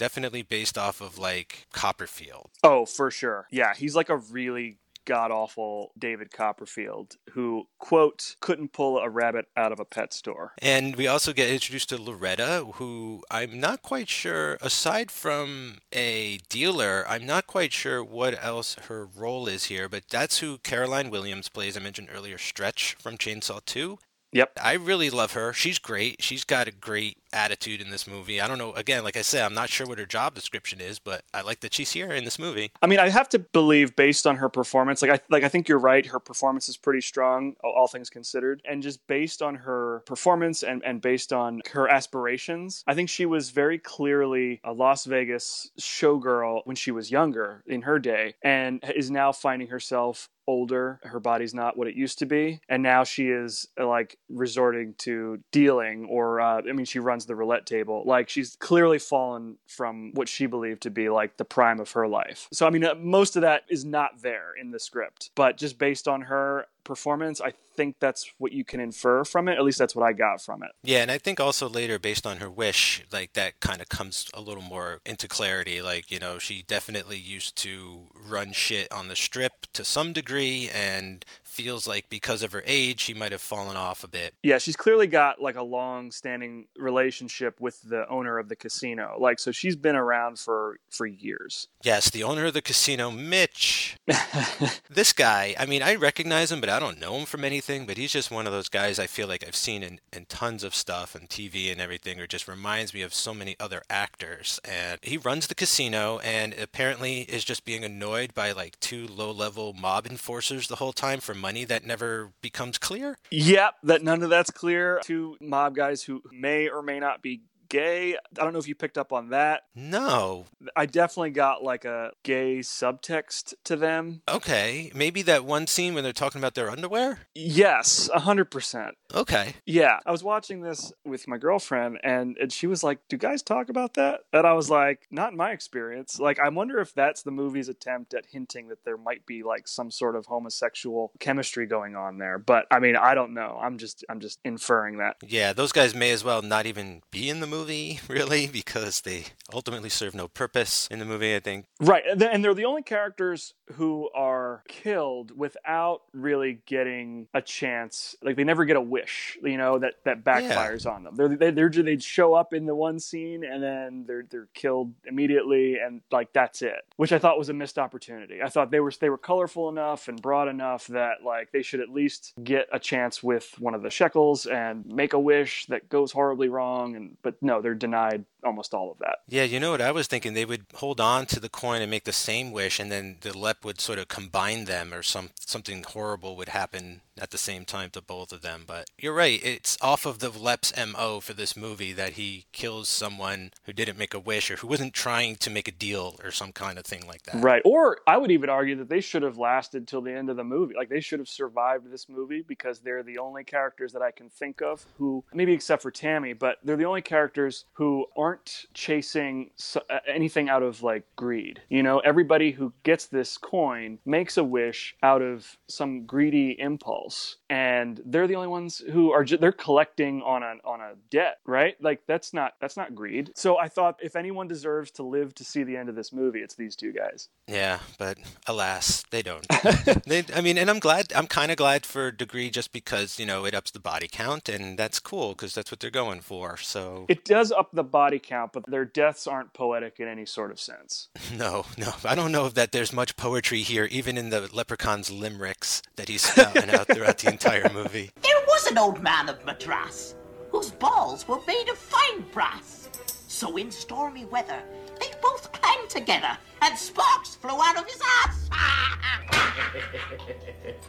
Definitely based off of like Copperfield. Oh, for sure. Yeah, he's like a really god awful David Copperfield who quote couldn't pull a rabbit out of a pet store. And we also get introduced to Loretta, who I'm not quite sure, aside from a dealer, I'm not quite sure what else her role is here, but that's who Caroline Williams plays. I mentioned earlier Stretch from Chainsaw 2. Yep. I really love her. She's great. She's got a great attitude in this movie. I don't know, again, like I said, I'm not sure what her job description is, but I like that she's here in this movie. I mean, I have to believe based on her performance, like I like I think you're right. Her performance is pretty strong, all things considered, and just based on her performance and and based on her aspirations, I think she was very clearly a Las Vegas showgirl when she was younger in her day, and is now finding herself older her body's not what it used to be and now she is like resorting to dealing or uh, i mean she runs the roulette table like she's clearly fallen from what she believed to be like the prime of her life. So i mean uh, most of that is not there in the script but just based on her performance i think that's what you can infer from it. At least that's what i got from it. Yeah, and I think also later, based on her wish, like that kind of comes a little more into clarity. Like, you know, she definitely used to run shit on the strip to some degree and feels like because of her age, she might have fallen off a bit. yeah she's clearly got like a long standing relationship with the owner of the casino like so she's been around for for years Yes, the owner of the casino, Mitch. (laughs) this guy, I mean, I recognize him, but I don't know him from anything. But he's just one of those guys I feel like I've seen in, in tons of stuff and TV and everything, or just reminds me of so many other actors. And he runs the casino and apparently is just being annoyed by like two low level mob enforcers the whole time for money that never becomes clear. Yep, that none of that's clear. Two mob guys who may or may not be gay. I don't know if you picked up on that. No. I definitely got like a gay subtext to them. Okay. Maybe that one scene when they're talking about their underwear? Yes, a hundred percent. Okay. Yeah, I was watching this with my girlfriend, and, and she was like, "Do guys talk about that?" And I was like, "Not in my experience." Like, I wonder if that's the movie's attempt at hinting that there might be like some sort of homosexual chemistry going on there. But I mean, I don't know. I'm just I'm just inferring that. Yeah, those guys may as well not even be in the movie, (laughs) really, because they ultimately serve no purpose in the movie, I think. Right, and they- and they're the only characters who are killed without really getting a chance. Like they never get a wish, you know, that that backfires on them. They're they, they're they show up in the one scene and then they're they're killed immediately, and like that's it. Which I thought was a missed opportunity. I thought they were they were colorful enough and broad enough that like they should at least get a chance with one of the shekels and make a wish that goes horribly wrong. And but no, they're denied almost all of that. Yeah, you know what I was thinking? They would hold on to the coin and make the same wish, and then the lep would sort of combine them, or some something horrible would happen at the same time to both of them. But you're right; it's off of the lep's mo for this movie that he kills someone who didn't make a wish or who wasn't trying to make a deal or some kind of thing like that. Right. Or I would even argue that they should have lasted till the end of the movie. Like they should have survived this movie because they're the only characters that I can think of who, maybe except for Tammy, but they're the only characters who aren't chasing so- uh, anything out of like greed. You know, everybody who gets this coin makes a wish out of some greedy impulse. And they're the only ones who are ju- they're collecting on a on a debt, right? Like that's not that's not greed. So I thought if anyone deserves to live to see the end of this movie, it's these two guys. Yeah, but alas, they don't. (laughs) they, I mean, and I'm glad. I'm kind of glad for Degree just because you know it ups the body count, and that's cool because that's what they're going for. So It does up the body count, but their deaths aren't poetic in any sort of sense. (laughs) no, no, I don't know that there's much poetry here, even in the Leprechaun's limericks that he's spouting out throughout the entire movie. (laughs) There was an old man of Madras whose balls were made of fine brass. So in stormy weather, they both clanged together and sparks flew out of his ass.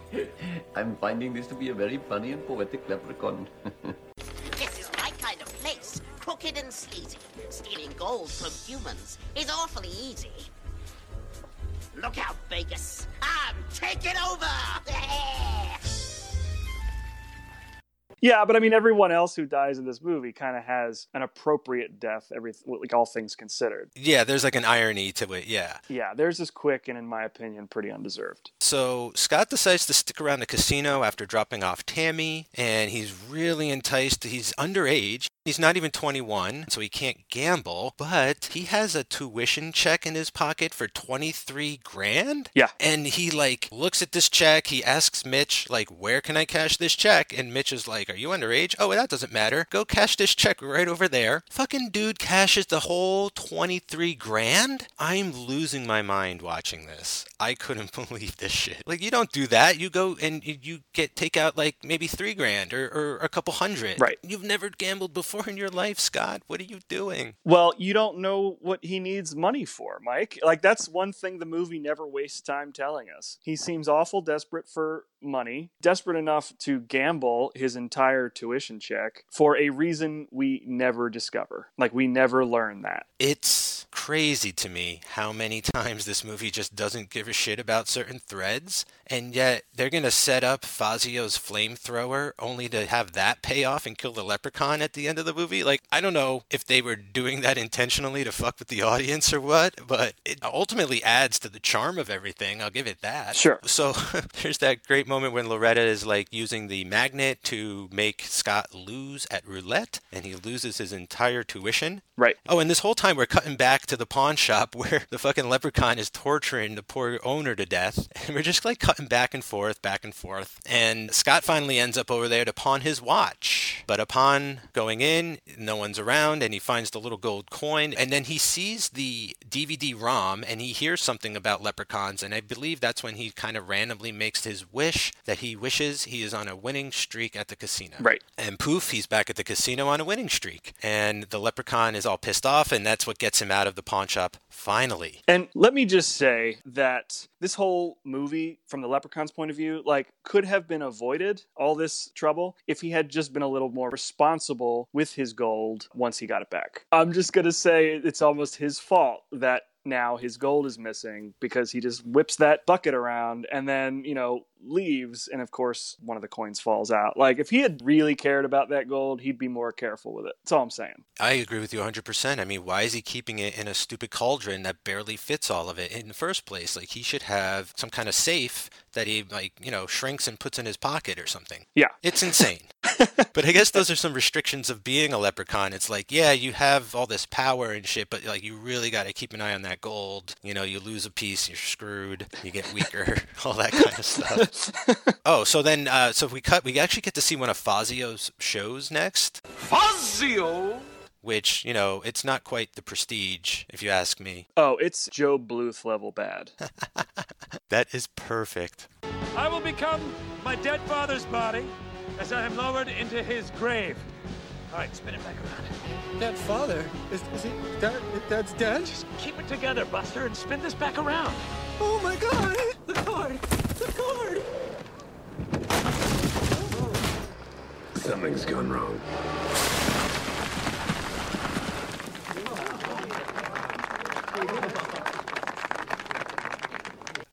(laughs) I'm finding this to be a very funny and poetic leprechaun. Crooked and sleazy. Stealing gold from humans is awfully easy. Look out, Vegas. I'm taking over. (laughs) Yeah, but I mean, everyone else who dies in this movie kind of has an appropriate death. Every like all things considered. Yeah, there's like an irony to it. Yeah. Yeah, theirs is quick and, in my opinion, pretty undeserved. So Scott decides to stick around the casino after dropping off Tammy, and he's really enticed. He's underage. He's not even 21, so he can't gamble, but he has a tuition check in his pocket for 23 grand. Yeah. And he like looks at this check, he asks Mitch like, "Where can I cash this check?" And Mitch is like, "Are you underage?" "Oh, that doesn't matter. Go cash this check right over there." Fucking dude cashes the whole 23 grand? I'm losing my mind watching this. I couldn't (laughs) believe this shit. Like you don't do that. You go and you- get take out like maybe 3 grand or, or a couple hundred. Right. You've never gambled before in your life, Scott. What are you doing? Well, you don't know what he needs money for, Mike. Like that's one thing the movie never wastes time telling us. He seems awful desperate for money, desperate enough to gamble his entire tuition check for a reason we never discover. Like we never learn that. It's crazy to me how many (laughs) times this movie just doesn't give a shit about certain threads, and yet they're going to set up Fazio's flamethrower only to have that pay off and kill the leprechaun at the end of the movie. Like, I don't know if they were doing that intentionally to fuck with the audience or what, but it ultimately adds to the charm of everything. I'll give it that. Sure. So (laughs) there's that great moment when Loretta is like using the magnet to make Scott lose at roulette, and he loses his entire tuition. Right. Oh, and this whole time we're cutting back to the pawn shop (laughs) where the fucking leprechaun is torturing the poor owner to death. And we're just like cutting back and forth, back and forth. And Scott finally ends up over there to pawn his watch. But upon going in, no one's around and he finds the little gold coin. And then he sees the DVD ROM and he hears something about leprechauns. And I believe that's when he kind of randomly makes his wish that he wishes he is on a winning streak at the casino. Right. And poof, he's back at the casino on a winning streak. And the leprechaun is all pissed off, and that's what gets him out of the pawn shop finally. And let me just say that this whole movie, from the Leprechaun's point of view, like could have been avoided all this trouble if he had just been a little more responsible with his gold once he got it back. I'm just gonna say it's almost his fault that now his gold is missing because he just whips that bucket around and then, you know, leaves and of course one of the coins falls out. Like if he had really cared about that gold, he'd be more careful with it. That's all I'm saying. I agree with you 100%. I mean, why is he keeping it in a stupid cauldron that barely fits all of it in the first place? Like he should have some kind of safe that he like, you know, shrinks and puts in his pocket or something. Yeah. It's insane. (laughs) but I guess those are some restrictions of being a leprechaun. It's like, yeah, you have all this power and shit, but like you really got to keep an eye on that gold. You know, you lose a piece, you're screwed. You get weaker, (laughs) all that kind of stuff. (laughs) oh, so then, uh, so if we cut, we actually get to see one of Fazio's shows next, Fazio? which you know, it's not quite the prestige, if you ask me. Oh, it's Gob Bluth level bad. (laughs) That is perfect. I will become my dead father's body as I am lowered into his grave. All right, spin it back around. That father? Is, is he? Dad, Dad's dead? Just keep it together, Buster, and spin this back around. Oh my god! The card! The card! Something's gone wrong.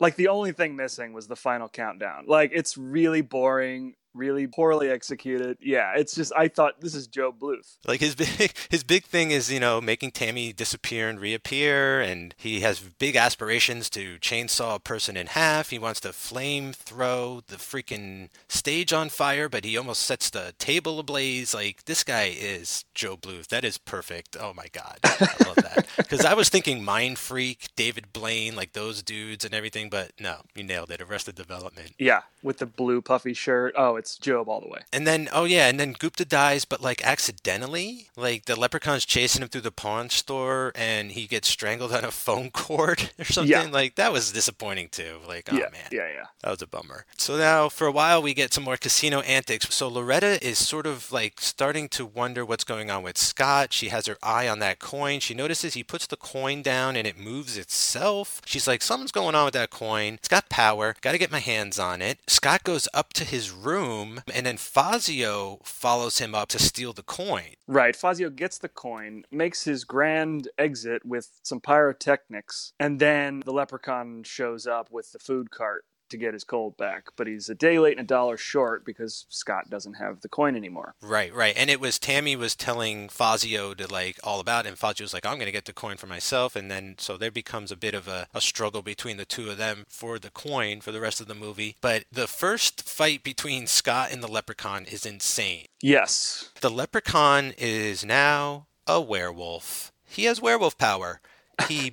like the only thing missing was the final countdown. Like it's really boring, really poorly executed. Yeah, it's just I thought this is Gob Bluth. Like his (laughs) big his big thing is you know making Tammy disappear and reappear, and he has big aspirations to chainsaw a person in half. He wants to flame throw the freaking stage on fire, but he almost sets the table ablaze. Like this guy is Gob Bluth. That is perfect. Oh my god, I love that. (laughs) Because I was thinking Mindfreak, David Blaine, like those dudes and everything, but no, you nailed it. Arrested Development. Yeah, with the blue puffy shirt. Oh, it's Job all the way. And then, oh yeah, and then Gupta dies, but like accidentally. Like the leprechaun's chasing him through the pawn store, and he gets strangled on a phone (laughs) cord or something. Yeah. Like that was disappointing too. Like, oh yeah, man, yeah, yeah. that was a bummer. So now, for a while, we get some more casino antics. So Loretta is sort of like starting to wonder what's going on with Scott. She has her eye on that coin. She notices he puts the coin down and it moves itself. She's like, something's going on with that coin. It's got power. Got to get my hands on it. Scott goes up to his room, and then Fazio follows him up to steal the coin. Right. Fazio gets the coin, makes his grand exit with some pyrotechnics, and then the leprechaun shows up with the food cart to get his gold back. But he's a day late and a dollar short because Scott doesn't have the coin anymore. Right, right. And it was Tammy was telling Fazio to like all about it, and Fazio was like, I'm gonna get the coin for myself and then so there becomes a bit of a, a struggle between the two of them for the coin for the rest of the movie. But the first fight between Scott and the leprechaun is insane. Yes. The leprechaun is now a werewolf. He has werewolf power. He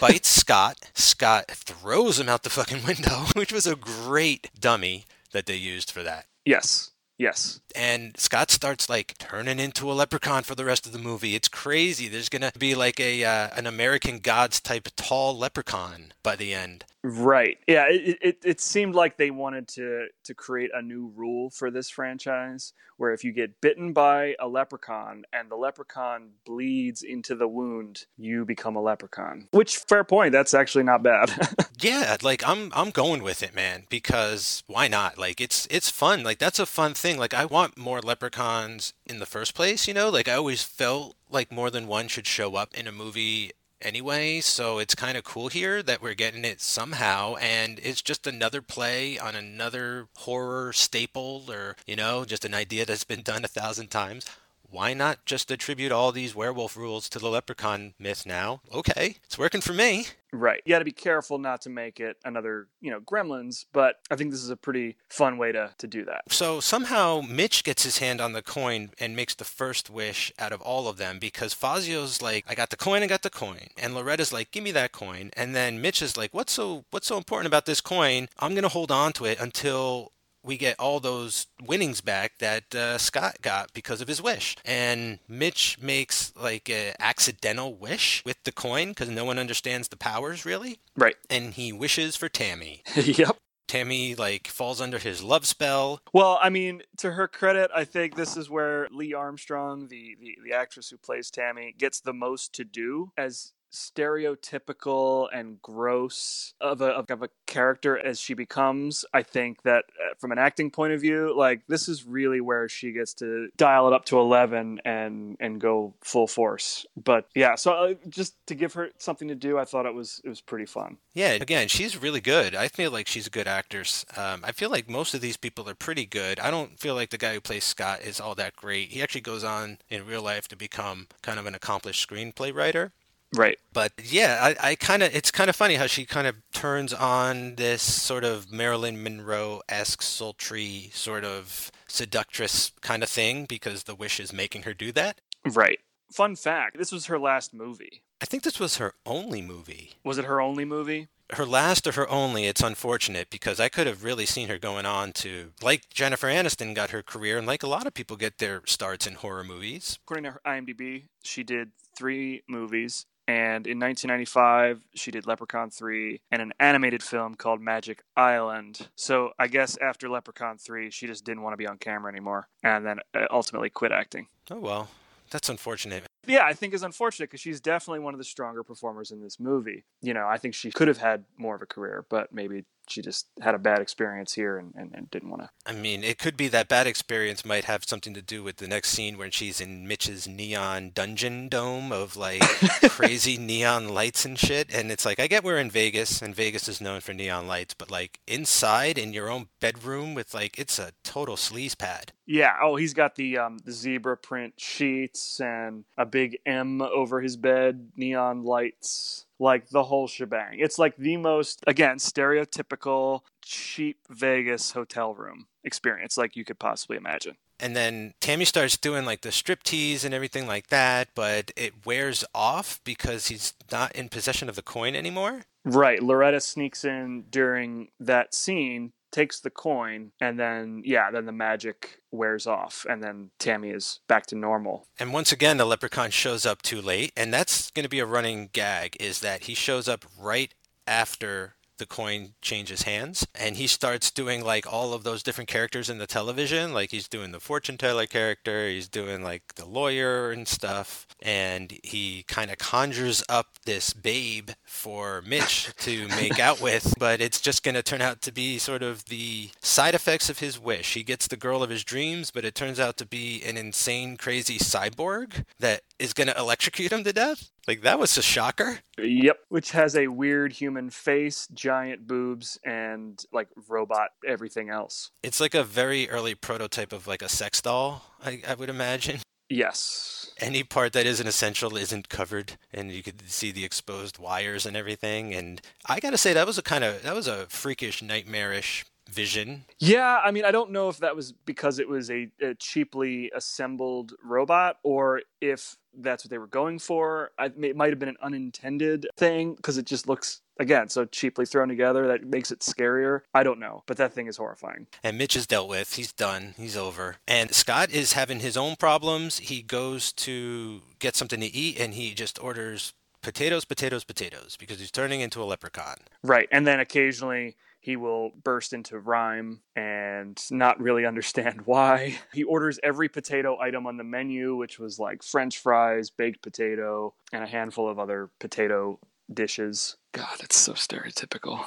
bites Scott. Scott throws him out the fucking window, (laughs) which was a great dummy that they used for that. Yes. Yes. And Scott starts like turning into a leprechaun for the rest of the movie. It's crazy. There's gonna be like a uh, an American Gods type tall leprechaun by the end. Right. Yeah. It, it it seemed like they wanted to to create a new rule for this franchise, where if you get bitten by a leprechaun and the leprechaun bleeds into the wound, you become a leprechaun. Which, fair point. That's actually not bad. (laughs) Yeah, like I'm I'm going with it, man, because why not? Like it's it's fun. Like that's a fun thing. Like I want more leprechauns in the first place, you know? Like I always felt like more than one should show up in a movie anyway, so it's kind of cool here that we're getting it somehow and it's just another play on another horror staple or, you know, just an idea that's been done a thousand times. Why not just attribute all these werewolf rules to the leprechaun myth now? Okay, it's working for me. right. You got to be careful not to make it another, you know, Gremlins, but I think this is a pretty fun way to to do that. So somehow Mitch gets his hand on the coin and makes the first wish out of all of them because Fazio's like, I got the coin, I got the coin. And Loretta's like, give me that coin. And then Mitch is like, what's so what's so important about this coin? I'm gonna hold on to it until we get all those winnings back that uh, Scott got because of his wish. And Mitch makes like an accidental wish with the coin because no one understands the powers really. Right. And he wishes for Tammy. (laughs) yep. Tammy like falls under his love spell. Well, I mean, to her credit, I think this is where Lee Armstrong, the, the, the actress who plays Tammy, gets the most to do as stereotypical and gross of a of a character as she becomes i think that uh, from an acting point of view like this is really where she gets to dial it up to 11 and and go full force but yeah so uh, just to give her something to do i thought it was it was pretty fun Yeah, again, she's really good. I feel like she's a good actress. Um, I feel like most of these people are pretty good. I don't feel like the guy who plays Scott is all that great. He actually goes on in real life to become kind of an accomplished screenplay writer. Right But yeah, I, I kind of it's kind of funny how she kind of turns on this sort of Marilyn Monroe esque sultry sort of seductress kind of thing because the wish is making her do that. right fun fact this was her last movie I think this was her only movie. was it her only movie Her last or her only, it's unfortunate because I could have really seen her going on to, like Jennifer Aniston got her career, and like a lot of people get their starts in horror movies. according to her IMDb, she did three movies. And in 1995, she did Leprechaun 3 and an animated film called Magic Island. So I guess after Leprechaun 3, she just didn't want to be on camera anymore and then uh, ultimately quit acting. Oh well, that's unfortunate. Yeah, I think is unfortunate because she's definitely one of the stronger performers in this movie. You know, I think she could have had more of a career, but maybe she just had a bad experience here and, and, and didn't want to. I mean, it could be that bad experience might have something to do with the next scene when she's in Mitch's neon dungeon dome of like (laughs) crazy neon lights and shit. And it's like, I get we're in Vegas and Vegas is known for neon lights, but like inside in your own bedroom with like, it's a total sleaze pad. Yeah. Oh, he's got the um, the zebra print sheets and a big M over his bed, neon lights, like the whole shebang. It's like the most again stereotypical cheap Vegas hotel room experience like you could possibly imagine. And then Tammy starts doing like the striptease and everything like that, but it wears off because he's not in possession of the coin anymore. Right. Loretta sneaks in during that scene, takes the coin, and then yeah, then the magic wears off, and then Tammy is back to normal. And once again, the leprechaun shows up too late, and that's going to be a running gag is that he shows up right after the coin changes hands and he starts doing like all of those different characters in the television. Like he's doing the fortune teller character he's doing like the lawyer and stuff and he kind of conjures up this babe for Mitch (laughs) to make out with but it's just going to turn out to be sort of the side effects of his wish. He gets the girl of his dreams but it turns out to be an insane crazy cyborg that is going to electrocute him to death like that was a shocker Yep. Which has a weird human face, giant boobs, and like robot everything else. It's like a very early prototype of like a sex doll, I, I would imagine. Yes. Any part that isn't essential isn't covered, and you could see the exposed wires and everything. And I gotta say, that was a kind of that was a freakish, nightmarish vision. Yeah, I mean, I don't know if that was because it was a, a cheaply assembled robot or if that's what they were going for. I, it might have been an unintended thing because it just looks, again, so cheaply thrown together that makes it scarier. I don't know, but that thing is horrifying. And Mitch is dealt with. He's done. He's over. And Scott is having his own problems. He goes to get something to eat, and he just orders potatoes, potatoes, potatoes because he's turning into a leprechaun. Right. And then occasionally he will burst into rhyme and not really understand (laughs) why. He orders every potato item on the menu, which was like french fries, baked potato, and a handful of other potato dishes. God, it's so stereotypical.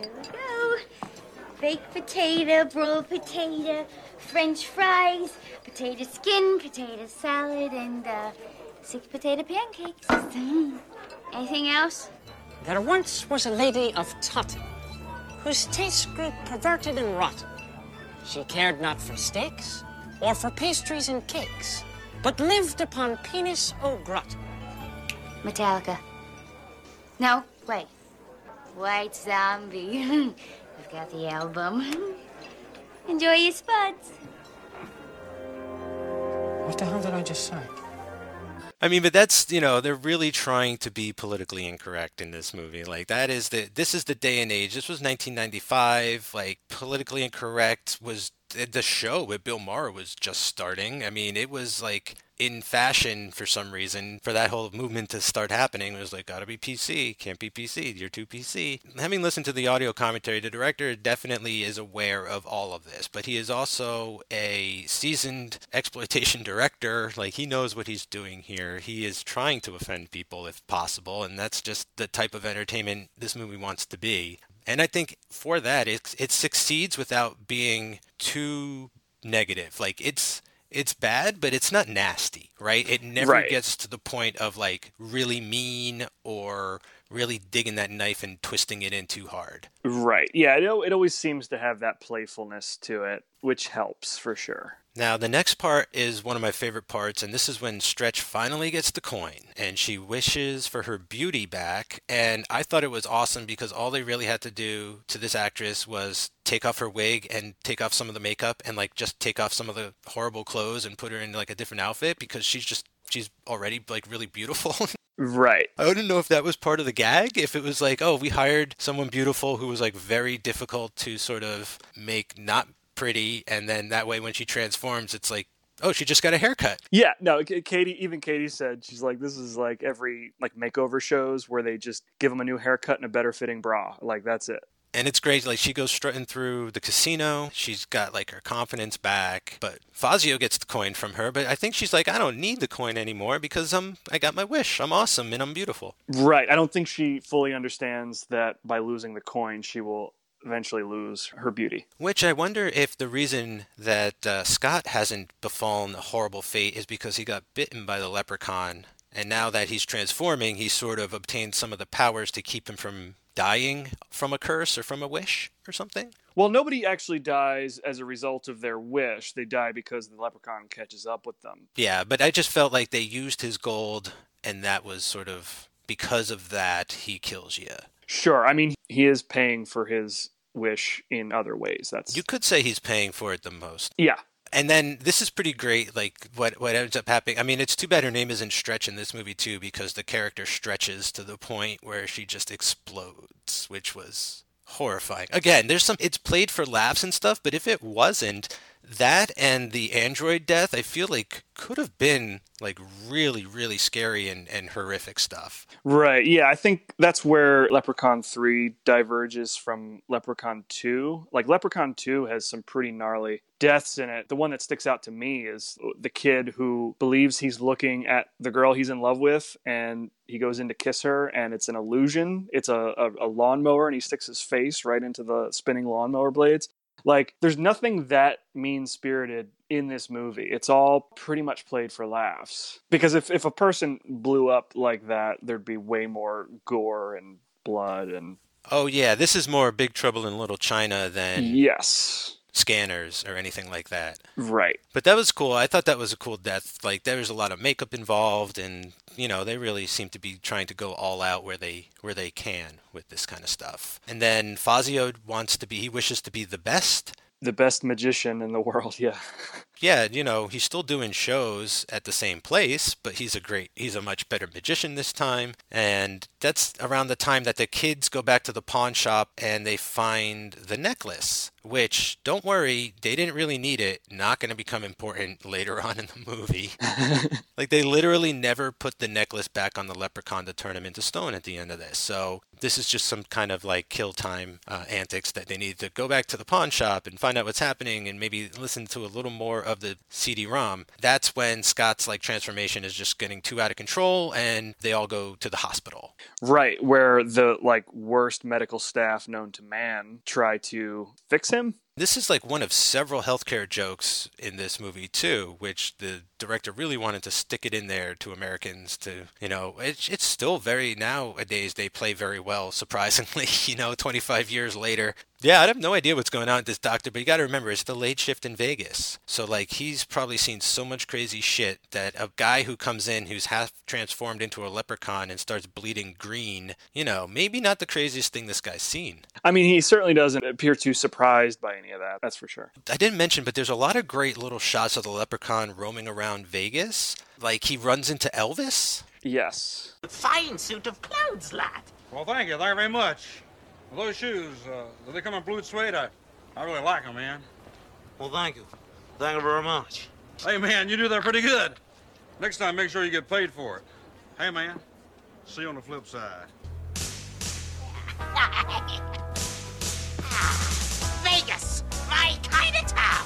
Here we go. Baked potato, broiled potato, french fries, potato skin, potato salad, and uh, six potato pancakes. (laughs) Anything else? There once was a lady of Totton, whose tastes grew perverted and rotten. She cared not for steaks or for pastries and cakes, but lived upon penis au gratin. Metallica. No, wait. White Zombie. (laughs) I've got the album. (laughs) Enjoy your spuds. What the hell did I just say? I mean, but that's you know they're really trying to be politically incorrect in this movie. Like that is the this is the day and age. This was 1995. Like politically incorrect was the show with Bill Maher was just starting. I mean, it was like in fashion for some reason for that whole movement to start happening. It was like, gotta be PC, can't be PC, you're too PC. Having listened to the audio commentary, the director definitely is aware of all of this, but he is also a seasoned exploitation (laughs) director. Like, he knows what he's doing here. He is trying to offend people if possible, and that's just the type of entertainment this movie wants to be. And I think for that, it, it succeeds without being too negative. Like, it's it's bad, but it's not nasty, right? It never Right. gets to the point of like really mean or really digging that knife and twisting it in too hard. Right. Yeah, it, it always seems to have that playfulness to it, which helps for sure. Now, the next part is one of my favorite parts, and this is when Stretch finally gets the coin and she wishes for her beauty back. And I thought it was awesome because all they really had to do to this actress was take off her wig and take off some of the makeup and like just take off some of the horrible clothes and put her in like a different outfit because she's just she's already like really beautiful. (laughs) Right. I wouldn't know if that was part of the gag. If it was like, oh, we hired someone beautiful who was like very difficult to sort of make not pretty, and then that way when she transforms, it's like, oh, she just got a haircut. Yeah, no, Katie, even Katie said she's like, this is like every like makeover shows where they just give them a new haircut and a better fitting bra. Like that's it. And it's great. Like she goes strutting through the casino. She's got like her confidence back. But Fazio gets the coin from her. But I think she's like, I don't need the coin anymore because I'm I got my wish. I'm awesome and I'm beautiful. Right. I don't think she fully understands that by losing the coin, she will eventually lose her beauty. Which I wonder if the reason that uh, Scott hasn't befallen a horrible fate is because he got bitten by the leprechaun. And now that he's transforming, he's sort of obtained some of the powers to keep him from dying from a curse or from a wish or something. Well, nobody actually dies as a result of their wish. They die because the leprechaun catches up with them. Yeah, but I just felt like they used his gold, and that was sort of because of that he kills you. Sure. I mean, he is paying for his wish in other ways. That's You could say he's paying for it the most. yeah. And then this is pretty great. Like what what ends up happening. I mean, it's too bad her name isn't Stretch in this movie too, because the character stretches to the point where she just explodes, which was horrifying. Again, there's some. It's played for laughs and stuff, but if it wasn't that and the android death, I feel like could have been like really really scary and and horrific stuff. Right. Yeah, I think that's where Leprechaun 3 diverges from Leprechaun 2. Like Leprechaun 2 has some pretty gnarly deaths in it. The one that sticks out to me is the kid who believes he's looking at the girl he's in love with and he goes in to kiss her and it's an illusion. It's a, a, a lawnmower and he sticks his face right into the spinning lawnmower blades. Like, there's nothing that mean spirited in this movie. It's all pretty much played for laughs. Because if, if a person blew up like that, there'd be way more gore and blood and. Oh yeah, this is more Big Trouble in Little China than Yes. Scanners or anything like that. Right. But that was cool. I thought that was a cool death. Like there was a lot of makeup involved, and you know they really seem to be trying to go all out where they where they can with this kind of stuff. And then Fazio wants to be. He wishes to be the best. The best magician in the world, (laughs) yeah. Yeah, you know he's still doing shows at the same place, but he's a great. He's a much better magician this time. And that's around the time that the kids go back to the pawn shop and they find the necklace. Which, don't worry, they didn't really need it. Not going to become important later on in the movie. (laughs) like they literally never put the necklace back on the leprechaun to turn him into stone at the end of this. So this is just some kind of like kill time uh, antics that they need to go back to the pawn shop and find out what's happening and maybe listen to a little more of the CD-ROM. That's when Scott's like transformation is just getting too out of control and they all go to the hospital. Right, where the like worst medical staff known to man try to fix him. This is like one of several healthcare jokes in this movie too, which the director really wanted to stick it in there to Americans to, you know, it's it's still very nowadays they play very well surprisingly, (laughs) you know, 25 years later. Yeah, I have no idea what's going on with this doctor, but you got to remember it's the late shift in Vegas. So like he's probably seen so much crazy shit that a guy who comes in who's half transformed into a leprechaun and starts bleeding green, you know, maybe not the craziest thing this guy's seen. I mean, he certainly doesn't appear too surprised by any of that. That's for sure. I didn't mention, but there's a lot of great little shots of the leprechaun roaming around Vegas. Like he runs into Elvis. Yes. Fine suit of clothes, lad. Well, thank you. Thank you very much. Well, those shoes, uh, do they come in blue suede? I, I really like them, man. Well, thank you. Thank you very much. Hey, man, you do that pretty good. Next time, make sure you get paid for it. Hey, man. See you on the flip side. (laughs) Vegas, my kind of town.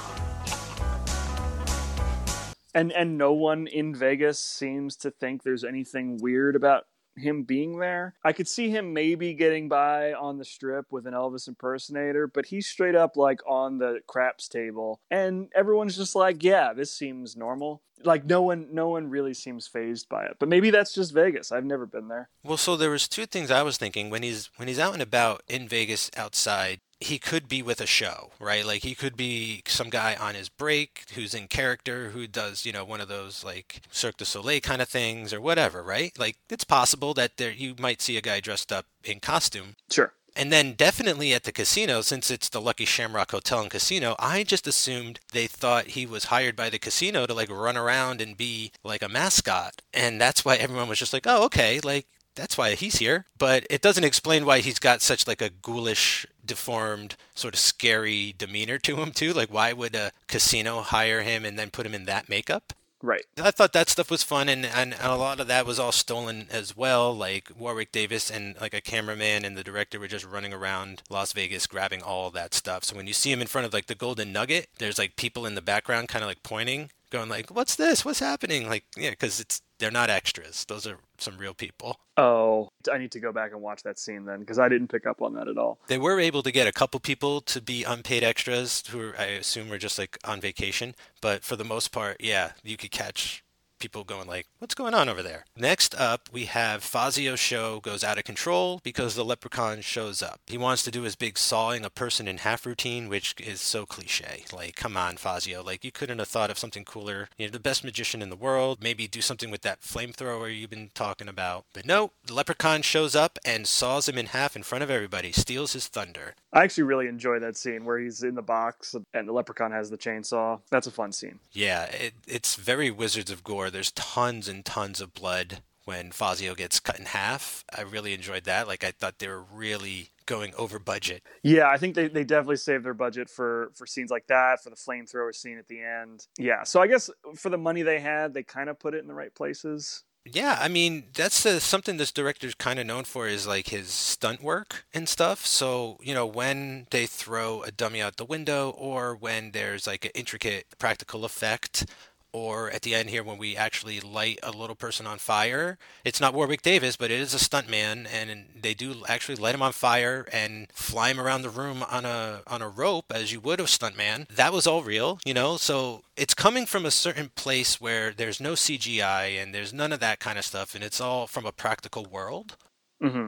and and no one in Vegas seems to think there's anything weird about him being there. I could see him maybe getting by on the strip with an Elvis impersonator, but he's straight up like on the craps table and everyone's just like, "Yeah, this seems normal." Like no one no one really seems fazed by it. But maybe that's just Vegas. I've never been there. Well, so there was two things I was thinking when he's when he's out and about in Vegas outside. He could be with a show, right? Like he could be some guy on his break who's in character, who does, you know, one of those like Cirque du Soleil kind of things or whatever, right? Like it's possible that there you might see a guy dressed up in costume. Sure. And then definitely at the casino, since it's the Lucky Shamrock Hotel and Casino, I just assumed they thought he was hired by the casino to like run around and be like a mascot. And that's why everyone was just like, oh, okay, like that's why he's here. But it doesn't explain why he's got such like a ghoulish, deformed, sort of scary demeanor to him too. Like why would a casino hire him and then put him in that makeup? Right. I thought that stuff was fun, and, and a lot of that was all stolen as well. Like Warwick Davis and like a cameraman and the director were just running around Las Vegas grabbing all that stuff. So when you see him in front of like the Golden Nugget, there's like people in the background kind of like pointing, going like, "What's this? What's happening?" Like, yeah, because it's they're not extras; those are some real people. Oh, I need to go back and watch that scene then because I didn't pick up on that at all. They were able to get a couple people to be unpaid extras who I assume were just like on vacation, but for the most part, yeah, you could catch people going like, "What's going on over there?" Next up, we have Fazio's show goes out of control because the leprechaun shows up. He wants to do his big sawing a person in half routine, which is so cliche. Like, come on, Fazio, like you couldn't have thought of something cooler. You're the best magician in the world. Maybe do something with that flamethrower you've been talking about. But no, the leprechaun shows up and saws him in half in front of everybody, steals his thunder. I actually really enjoy that scene where he's in the box and the leprechaun has the chainsaw. That's a fun scene. Yeah, it, it's very Wizards of Gore. There's tons and tons of blood when Fazio gets cut in half. I really enjoyed that. Like I thought they were really going over budget. Yeah, I think they, they definitely saved their budget for for scenes like that, for the flamethrower scene at the end. Yeah, so I guess for the money they had, they kind of put it in the right places. Yeah, I mean that's uh, something this director's kind of known for is like his stunt work and stuff. So you know when they throw a dummy out the window, or when there's like an intricate practical effect, or at the end here when we actually light a little person on fire. It's not Warwick Davis, but it is a stuntman, and they do actually light him on fire and fly him around the room on a on a rope as you would a stuntman. That was all real, you know. So it's coming from a certain place where there's no CGI and there's none of that kind of stuff, and it's all from a practical world. Mm-hmm.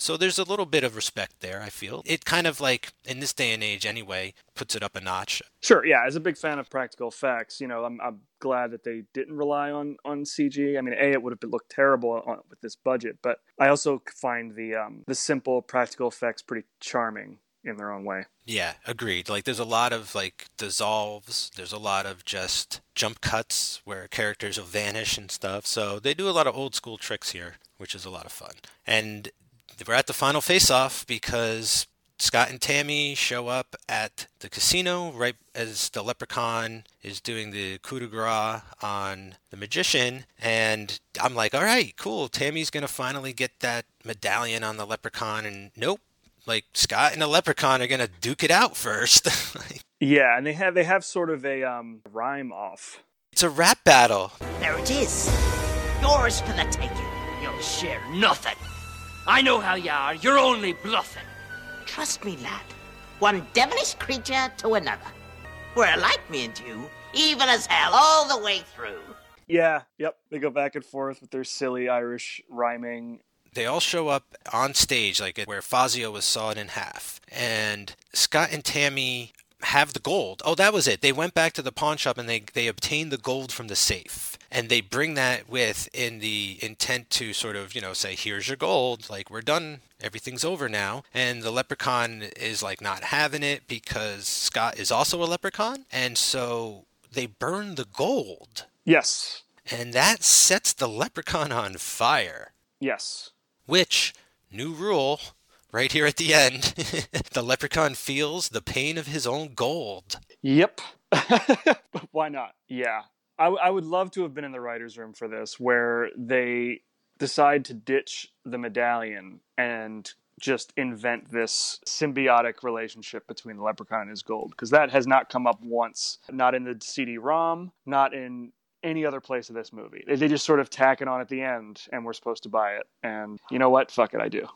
So there's a little bit of respect there, I feel. It kind of like, in this day and age anyway, puts it up a notch. Sure, yeah. As a big fan of practical effects, you know, I'm, I'm glad that they didn't rely on, on CG. I mean, A, it would have looked terrible on, with this budget, but I also find the um, the simple practical effects pretty charming in their own way. Yeah, agreed. Like there's a lot of like dissolves, there's a lot of just jump cuts where characters will vanish and stuff. So they do a lot of old school tricks here, which is a lot of fun. And we're at the final face off because Scott and Tammy show up at the casino right as the leprechaun is doing the coup de grace on the magician. And I'm like, all right, cool. Tammy's going to finally get that medallion on the leprechaun. And nope. Like Scott and the leprechaun are going to duke it out first. (laughs) yeah, and they have they have sort of a um, rhyme off. It's a rap battle. There it is. Yours for the taking. You'll share nothing. I know how you are. You're only bluffing. Trust me, lad. One devilish creature to another. We're alike, me and you, even as hell all the way through. Yeah, yep. They go back and forth with their silly Irish rhyming. They all show up on stage, like where Fazio was sawed in half. And Scott and Tammy have the gold. Oh, that was it. They went back to the pawn shop and they, they obtained the gold from the safe. And they bring that with in the intent to sort of, you know, say, here's your gold. Like, we're done. Everything's over now. And the leprechaun is like not having it because Scott is also a leprechaun. And so they burn the gold. Yes. And that sets the leprechaun on fire. Yes. Which, new rule, right here at the end, (laughs) the leprechaun feels the pain of his own gold. Yep. (laughs) Why not? Yeah. I, w- I would love to have been in the writers' room for this, where they decide to ditch the medallion and just invent this symbiotic relationship between the leprechaun and his gold because that has not come up once not in the cd-rom not in any other place of this movie. They just sort of tack it on at the end and we're supposed to buy it and you know what? Fuck it i do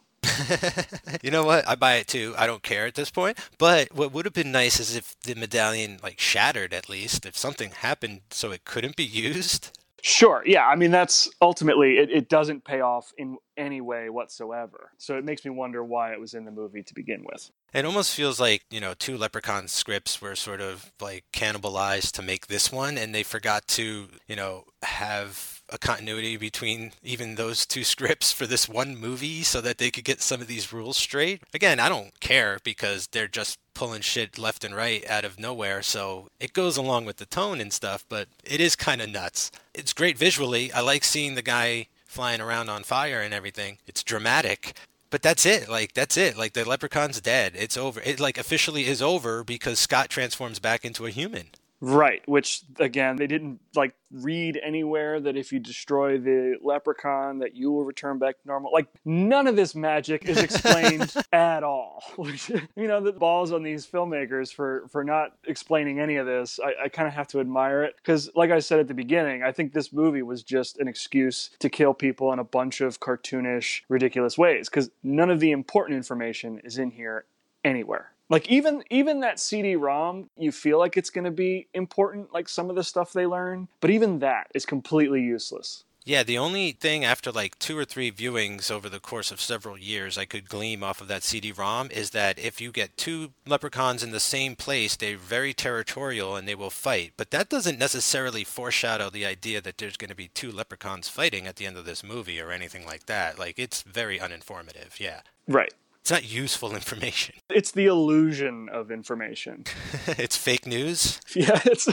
(laughs) you know what? I buy it too. I don't care at this point. But what would have been nice is if the medallion like shattered at least, if something happened so it couldn't be (laughs) used. Sure. Yeah. I mean, that's ultimately it, it doesn't pay off in any way whatsoever. So it makes me wonder why it was in the movie to begin with. It almost feels like, you know, two Leprechaun scripts were sort of like cannibalized to make this one, and they forgot to, you know, have a continuity between even those two (laughs) scripts for this one movie so that they could get some of these rules straight. Again, I don't care because they're just pulling shit left and right out of nowhere, so it goes along with the tone and stuff, but it is kind of nuts. It's great visually. I like seeing the guy flying around on fire and everything. It's dramatic. But that's it. Like that's it. Like the leprechaun's dead. It's over. It like officially is over because Scott transforms back into a human. Right, which again, they didn't like read anywhere that if you destroy the leprechaun that you will return back to normal. Like none of this magic is explained (laughs) at all. (laughs) Which you know, the balls on these filmmakers for for not explaining any of this. I, I kind of have to admire it because, like I said at the beginning, I think this movie was just an excuse to kill people in a bunch of cartoonish, ridiculous ways because none of the important information is in here anywhere like even even that cd-rom you feel like it's going to be important like some of the stuff they learn but even that is completely useless. Yeah the only thing after like two or three viewings over the course of several years i could glean off of that cd-rom is that if you get two leprechauns in the same place they're very territorial and they will fight. But that doesn't necessarily foreshadow the idea that there's going to be two leprechauns fighting at the end of this movie or anything like that. Like it's very uninformative yeah. Right it's not useful information. (laughs) It's the illusion of information. (laughs) it's fake news? (laughs) Yeah, it's.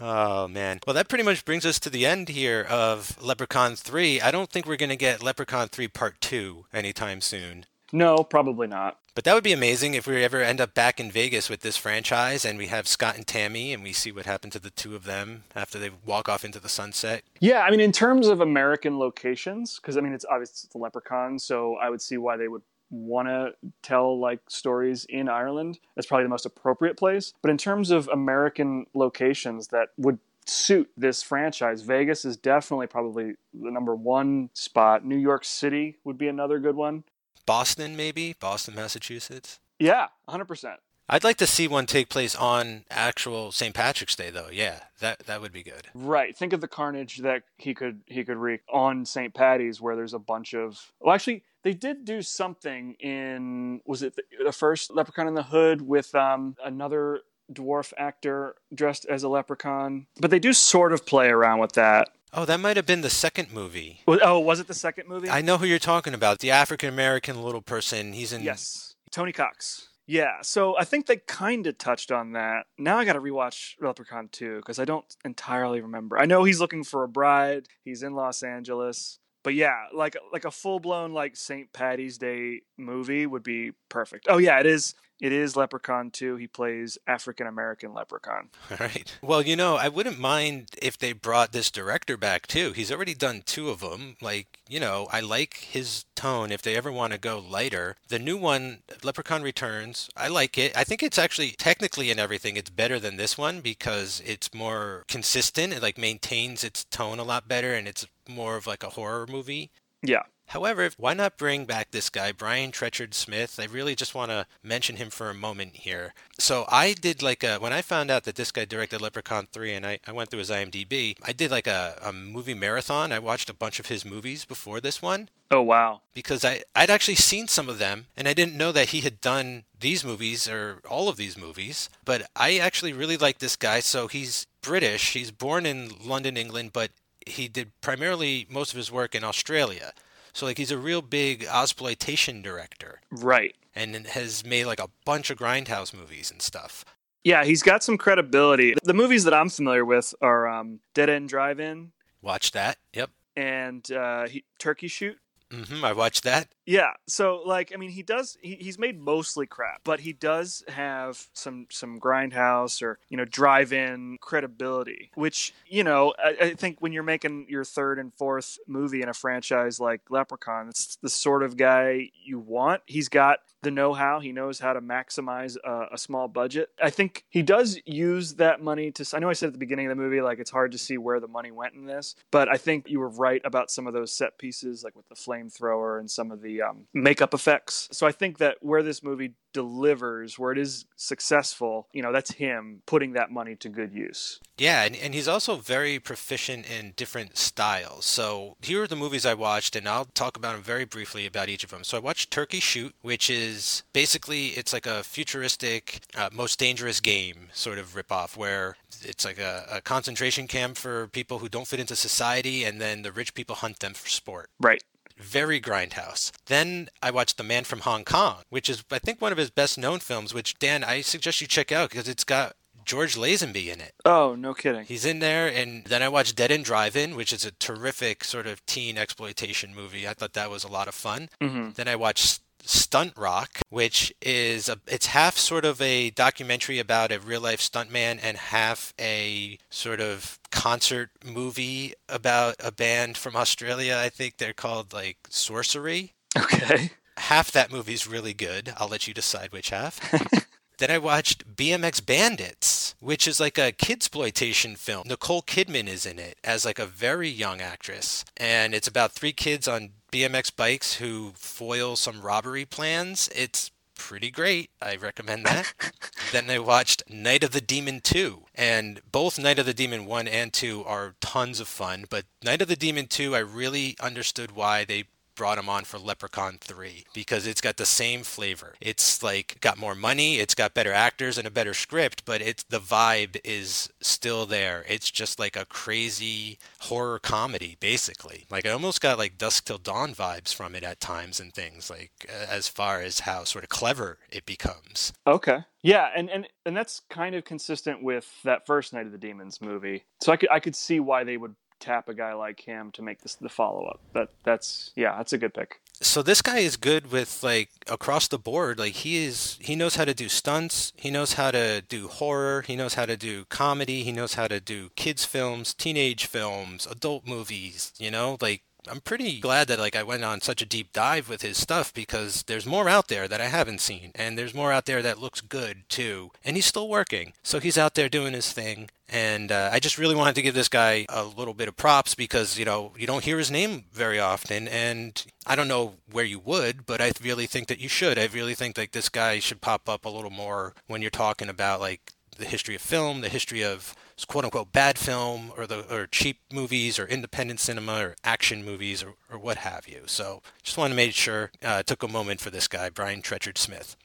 oh, man. Well, that pretty much brings us to the end here of Leprechaun 3. I don't think we're going to get Leprechaun 3 Part 2 anytime soon. No, probably not. But that would be amazing if we ever end up back in Vegas with this franchise and we have Scott and Tammy and we see what happened to the two of them after they walk off into the sunset. Yeah, I mean, in terms of American locations, because I mean, it's obviously the Leprechaun, so I would see why they would want to tell like stories in Ireland. That's probably the most appropriate place. But in terms of American locations that would suit this franchise. Vegas is definitely probably the number one spot. New York City would be another good one. Boston, maybe Boston, Massachusetts. Yeah, hundred percent. I'd like to see one take place on actual St. Patrick's Day, though. Yeah, that that would be good. Right. Think of the carnage that he could he could wreak on St. Patty's, where there's a bunch of. Well, actually, they did do something in was it the, the first Leprechaun in the Hood with um, another dwarf actor dressed as a leprechaun, but they do sort of play around with that. Oh, that might have been the second movie. Oh, was it the second movie? I know who you're talking about. The African American little person. He's in. Yes, Tony Cox. Yeah, so I think they kind of touched on that. Now I got to rewatch Leprechaun 2 because I don't entirely remember. I know he's looking for a bride. He's in Los Angeles. But yeah, like like a full blown like St. Patty's Day movie would be perfect. Oh yeah, it is. It is Leprechaun 2. He plays African American Leprechaun. (laughs) All right. Well, you know, I wouldn't mind if they brought this director back too. He's already done two of them. Like, you know, I like his tone if they ever want to go lighter. The new one, Leprechaun Returns, I like it. I think it's actually technically and everything, it's better than this one because it's more consistent. It like maintains its tone a lot better and it's more of like a horror movie. Yeah. However, why not bring back this guy, Brian Trenchard Smith? I really just want to mention him for a moment here. So I did like a, when I found out that this guy directed Leprechaun 3 and I, I went through his IMDb, I did like a, a movie marathon. I watched a bunch of his movies before this one. Oh, wow. Because I, I'd actually seen some of them and I didn't know that he had done these movies or all of these movies. But I actually really like this guy. So he's British. He's born in London, England, but he did primarily most of his work in Australia. So like he's a real big exploitation director. Right. And has made like a bunch of grindhouse movies and stuff. Yeah, he's got some credibility. The movies that I'm familiar with are um, Dead End Drive In. Watch that. Yep. And uh, he, Turkey Shoot. Hmm I watched that. Yeah, so like I mean, he does. He, he's made mostly crap, but he does have some some grindhouse or you know drive-in credibility, which you know I, I think when you're making your third and fourth movie in a franchise like Leprechaun, it's the sort of guy you want. He's got the know-how. He knows how to maximize a, small budget. I think he does use that money to. I know I said at the beginning of the movie like it's hard to see where the money went in this, but I think you were right about some of those set pieces, like with the flamethrower and some of the um, makeup effects. So I think that where this movie delivers, where it is successful, you know, that's him putting that money to good use. Yeah, and, and he's also very proficient in different styles. So here are the movies I watched, and I'll talk about them very briefly about each of them. So I watched Turkey Shoot, which is basically it's like a futuristic, uh, most dangerous game sort of ripoff where it's like a, a concentration camp for people who don't fit into society, and then the rich people hunt them for sport. Right very grindhouse. Then I watched The Man from Hong Kong, which is I think one of his best known films, which Dan I suggest you check out because it's got George Lazenby in it. Oh, no kidding. He's in there and then I watched Dead End Drive-In, which is a terrific sort of teen exploitation movie. I thought that was a lot of fun. Mm-hmm. Then I watched Stunt Rock, which is a, it's half sort of a documentary about a real life stuntman and half a sort of concert movie about a band from Australia. I think they're called like Sorcery. Okay. Half that movie's really good. I'll let you decide which half. (laughs) Then I watched BMX Bandits, which is like a kidsploitation film. Nicole Kidman is in it as like a very young actress, and it's about three kids on BMX bikes who foil some robbery plans. It's pretty great. I recommend that. (laughs) then I watched Night of the Demon 2, and both Night of the Demon 1 and 2 are tons of fun, but Night of the Demon 2 I really understood why they brought him on for Leprechaun 3 because it's got the same flavor. It's like got more money, it's got better actors and a better script, but it's the vibe is still there. It's just like a crazy horror comedy basically. Like I almost got like Dusk Till Dawn vibes from it at times and things like as far as how sort of clever it becomes. Okay. Yeah, and, and and that's kind of consistent with that first Night of the Demons movie. So I could I could see why they would tap a guy like him to make this the follow up. That that's yeah, that's a good pick. So this guy is good with like across the board. Like he is he knows how to do stunts, he knows how to do horror, he knows how to do comedy, he knows how to do kids films, teenage films, adult movies, you know? Like I'm pretty glad that like I went on such a deep dive with his stuff because there's more out there that I haven't seen and there's more out there that looks good too. And he's still working. So he's out there doing his thing and uh, I just really wanted to give this guy a little bit of props because, you know, you don't hear his name very often. And I don't know where you would, but I really think that you should. I really think that this guy should pop up a little more when you're talking about like the history of film, the history of quote unquote bad film or the or cheap movies or independent cinema or action movies or, or what have you. So just wanted to make sure uh, took a moment for this guy, Brian Trenchard Smith.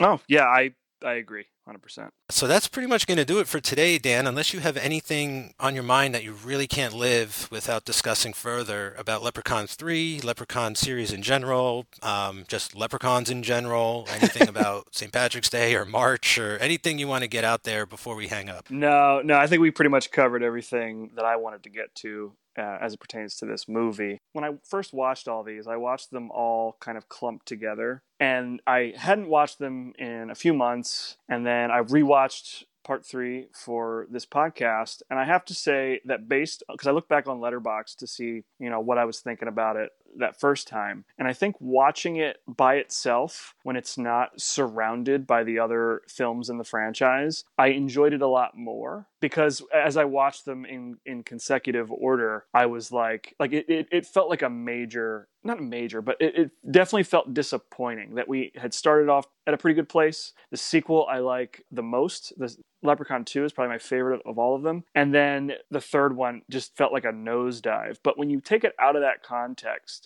Oh yeah, I I agree. 100%. So that's pretty much going to do it for today, Dan, unless you have anything on your mind that you really can't live without discussing further about Leprechauns 3, Leprechaun series in general, um, just Leprechauns in general, (laughs) anything about St. Patrick's Day or March or anything you want to get out there before we hang up. No, no, I think we pretty much covered everything that I wanted to get to uh, as it pertains to this movie. When I first watched all these, I watched them all kind of clumped together. And I hadn't watched them in a few months. And then I rewatched part three for this podcast. And I have to say that based, because I look back on Letterboxd to see, you know, what I was thinking about it that first time. And I think watching it by itself, when it's not surrounded by the other films in the franchise, I enjoyed it a lot more because as I watched them in, in consecutive order, I was like, like it, it, it felt like a major, not a major, but it, it definitely felt disappointing that we had started off at a pretty good place. The sequel I like the most. The Leprechaun 2 is probably my favorite of all of them. And then the third one just felt like a nosedive. But when you take it out of that context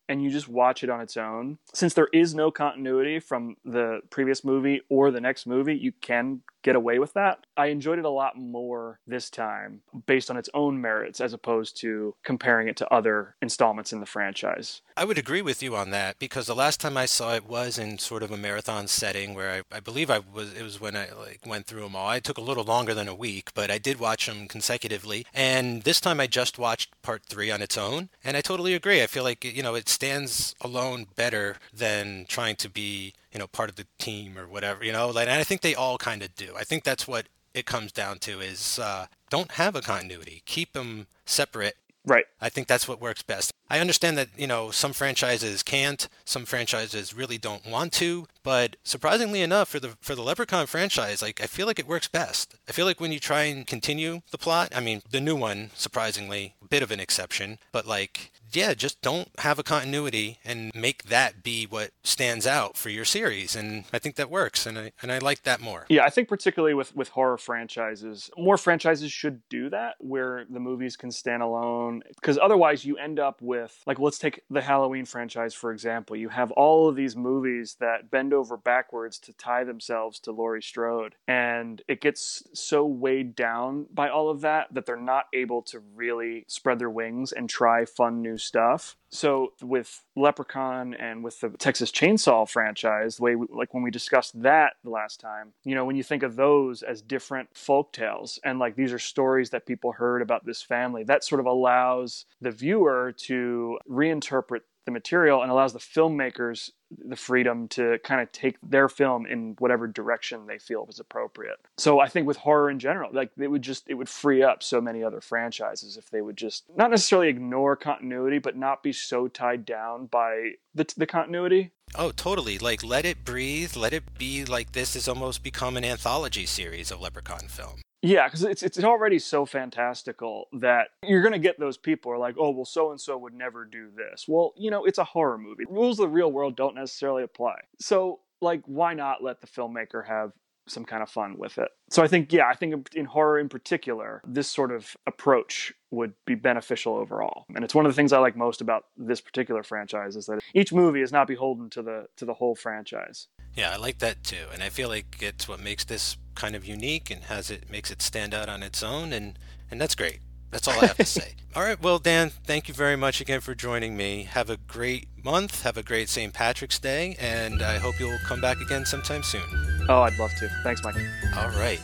and you just watch it on its own, since there is no continuity from the previous movie or the next movie, you can get away with that. I enjoyed it a lot more this time based on its own merits as opposed to comparing it to other installments in the franchise. I would agree with you on that because the last time I saw it was in sort of a marathon setting where I, I believe I was it was when I like went through them all. I took a little longer than a week, but I did watch them consecutively. And this time I just watched part 3 on its own, and I totally agree. I feel like you know, it's stands alone better than trying to be, you know, part of the team or whatever, you know. Like, and I think they all kind of do. I think that's what it comes down to is uh, don't have a continuity. Keep them separate. Right. I think that's what works best. I understand that, you know, some franchises can't, some franchises really don't want to, but surprisingly enough for the for the Leprechaun franchise, like I feel like it works best. I feel like when you try and continue the plot, I mean, the new one surprisingly a bit of an exception, but like yeah, just don't have a continuity and make that be what stands out for your series. And I think that works, and I and I like that more. Yeah, I think particularly with with horror franchises, more franchises should do that, where the movies can stand alone, because otherwise you end up with like let's take the Halloween franchise for example. You have all of these movies that bend over backwards to tie themselves to Laurie Strode, and it gets so weighed down by all of that that they're not able to really spread their wings and try fun new stuff. So with Leprechaun and with the Texas Chainsaw franchise, the way we, like when we discussed that the last time, you know, when you think of those as different folk tales and like these are stories that people heard about this family, that sort of allows the viewer to reinterpret the material and allows the filmmakers the freedom to kind of take their film in whatever direction they feel is appropriate. So I think with horror in general, like it would just it would free up so many other franchises if they would just not necessarily ignore continuity, but not be so tied down by the the continuity. Oh, totally. Like let it breathe, let it be like this has almost become an anthology series of Leprechaun film. Yeah, because it's it's already so fantastical that you're gonna get those people are like, oh well, so and so would never do this. Well, you know, it's a horror movie. Rules of the real world don't necessarily apply. So, like, why not let the filmmaker have some kind of fun with it? So I think, yeah, I think in horror in particular, this sort of approach would be beneficial overall. And it's one of the things I like most about this particular franchise is that each movie is not beholden to the to the whole franchise. Yeah, I like that too, and I feel like it's what makes this kind of unique and has it makes it stand out on its own, and and that's great. That's all I have to (laughs) say. all right, well, Dan, thank you very much again for joining me. Have a great month. Have a great St. Patrick's Day, and I hope you'll come back again sometime soon. Oh, I'd love to. Thanks, Mike. All right.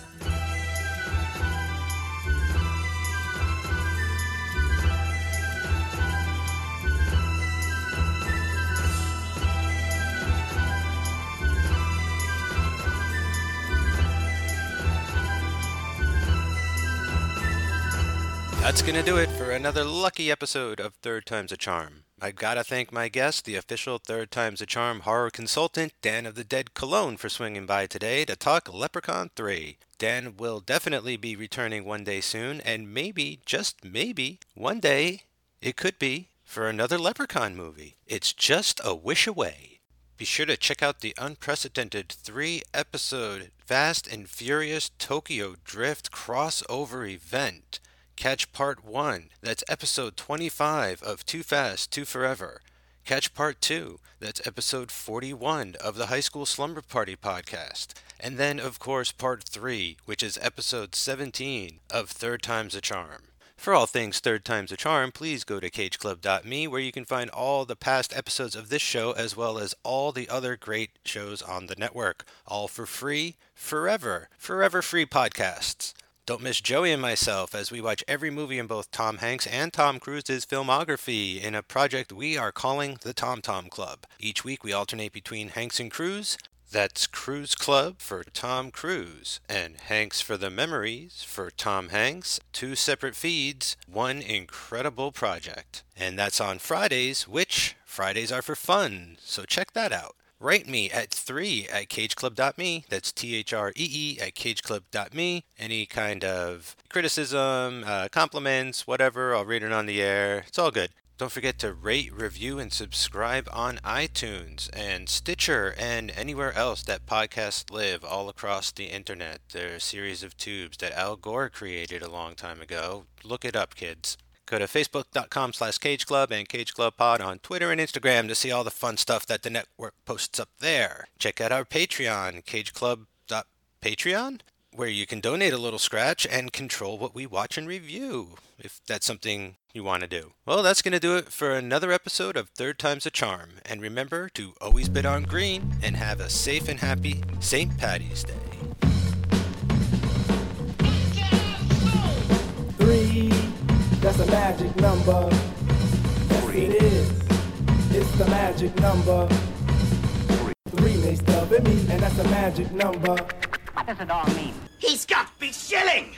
That's going to do it for another lucky episode of Third Time's a Charm. I gotta thank my guest, the official Third Time's a Charm horror consultant, Dan of the Dead Cologne, for swinging by today to talk Leprechaun 3. Dan will definitely be returning one day soon, and maybe, just maybe, one day, it could be, for another Leprechaun movie. It's just a wish away. Be sure to check out the unprecedented three episode Fast and Furious Tokyo Drift crossover event. Catch Part 1, that's episode 25 of Too Fast, Too Forever. Catch Part 2, that's episode 41 of the High School Slumber Party podcast. And then, of course, Part 3, which is episode 17 of Third Time's a Charm. For all things Third Time's a Charm, please go to cageclub.me where you can find all the past episodes of this show as well as all the other great shows on the network. All for free, forever, forever free podcasts. Don't miss Joey and myself as we watch every movie in both Tom Hanks and Tom Cruise's filmography in a project we are calling the Tom Tom Club. Each week we alternate between Hanks and Cruise. That's Cruise Club for Tom Cruise and Hanks for the Memories for Tom Hanks. Two separate feeds, one incredible project. And that's on Fridays, which Fridays are for fun, so check that out. Write me at 3 at cageclub.me. That's T H R E E at cageclub.me. Any kind of criticism, uh, compliments, whatever, I'll read it on the air. It's all good. Don't forget to rate, review, and subscribe on iTunes and Stitcher and anywhere else that podcasts live all across the internet. They're a series of tubes that Al Gore created a long time ago. Look it up, kids. Go to facebook.com slash cageclub and cageclubpod on Twitter and Instagram to see all the fun stuff that the network posts up there. Check out our Patreon, cageclub.patreon, where you can donate a little scratch and control what we watch and review, if that's something you want to do. Well, that's going to do it for another episode of Third Time's a Charm. And remember to always bid on green and have a safe and happy St. Patty's Day. That's a magic number. Yes, it is. It's the magic number. Three makes love and me, and that's the magic number. What does it all mean? He's got me shilling!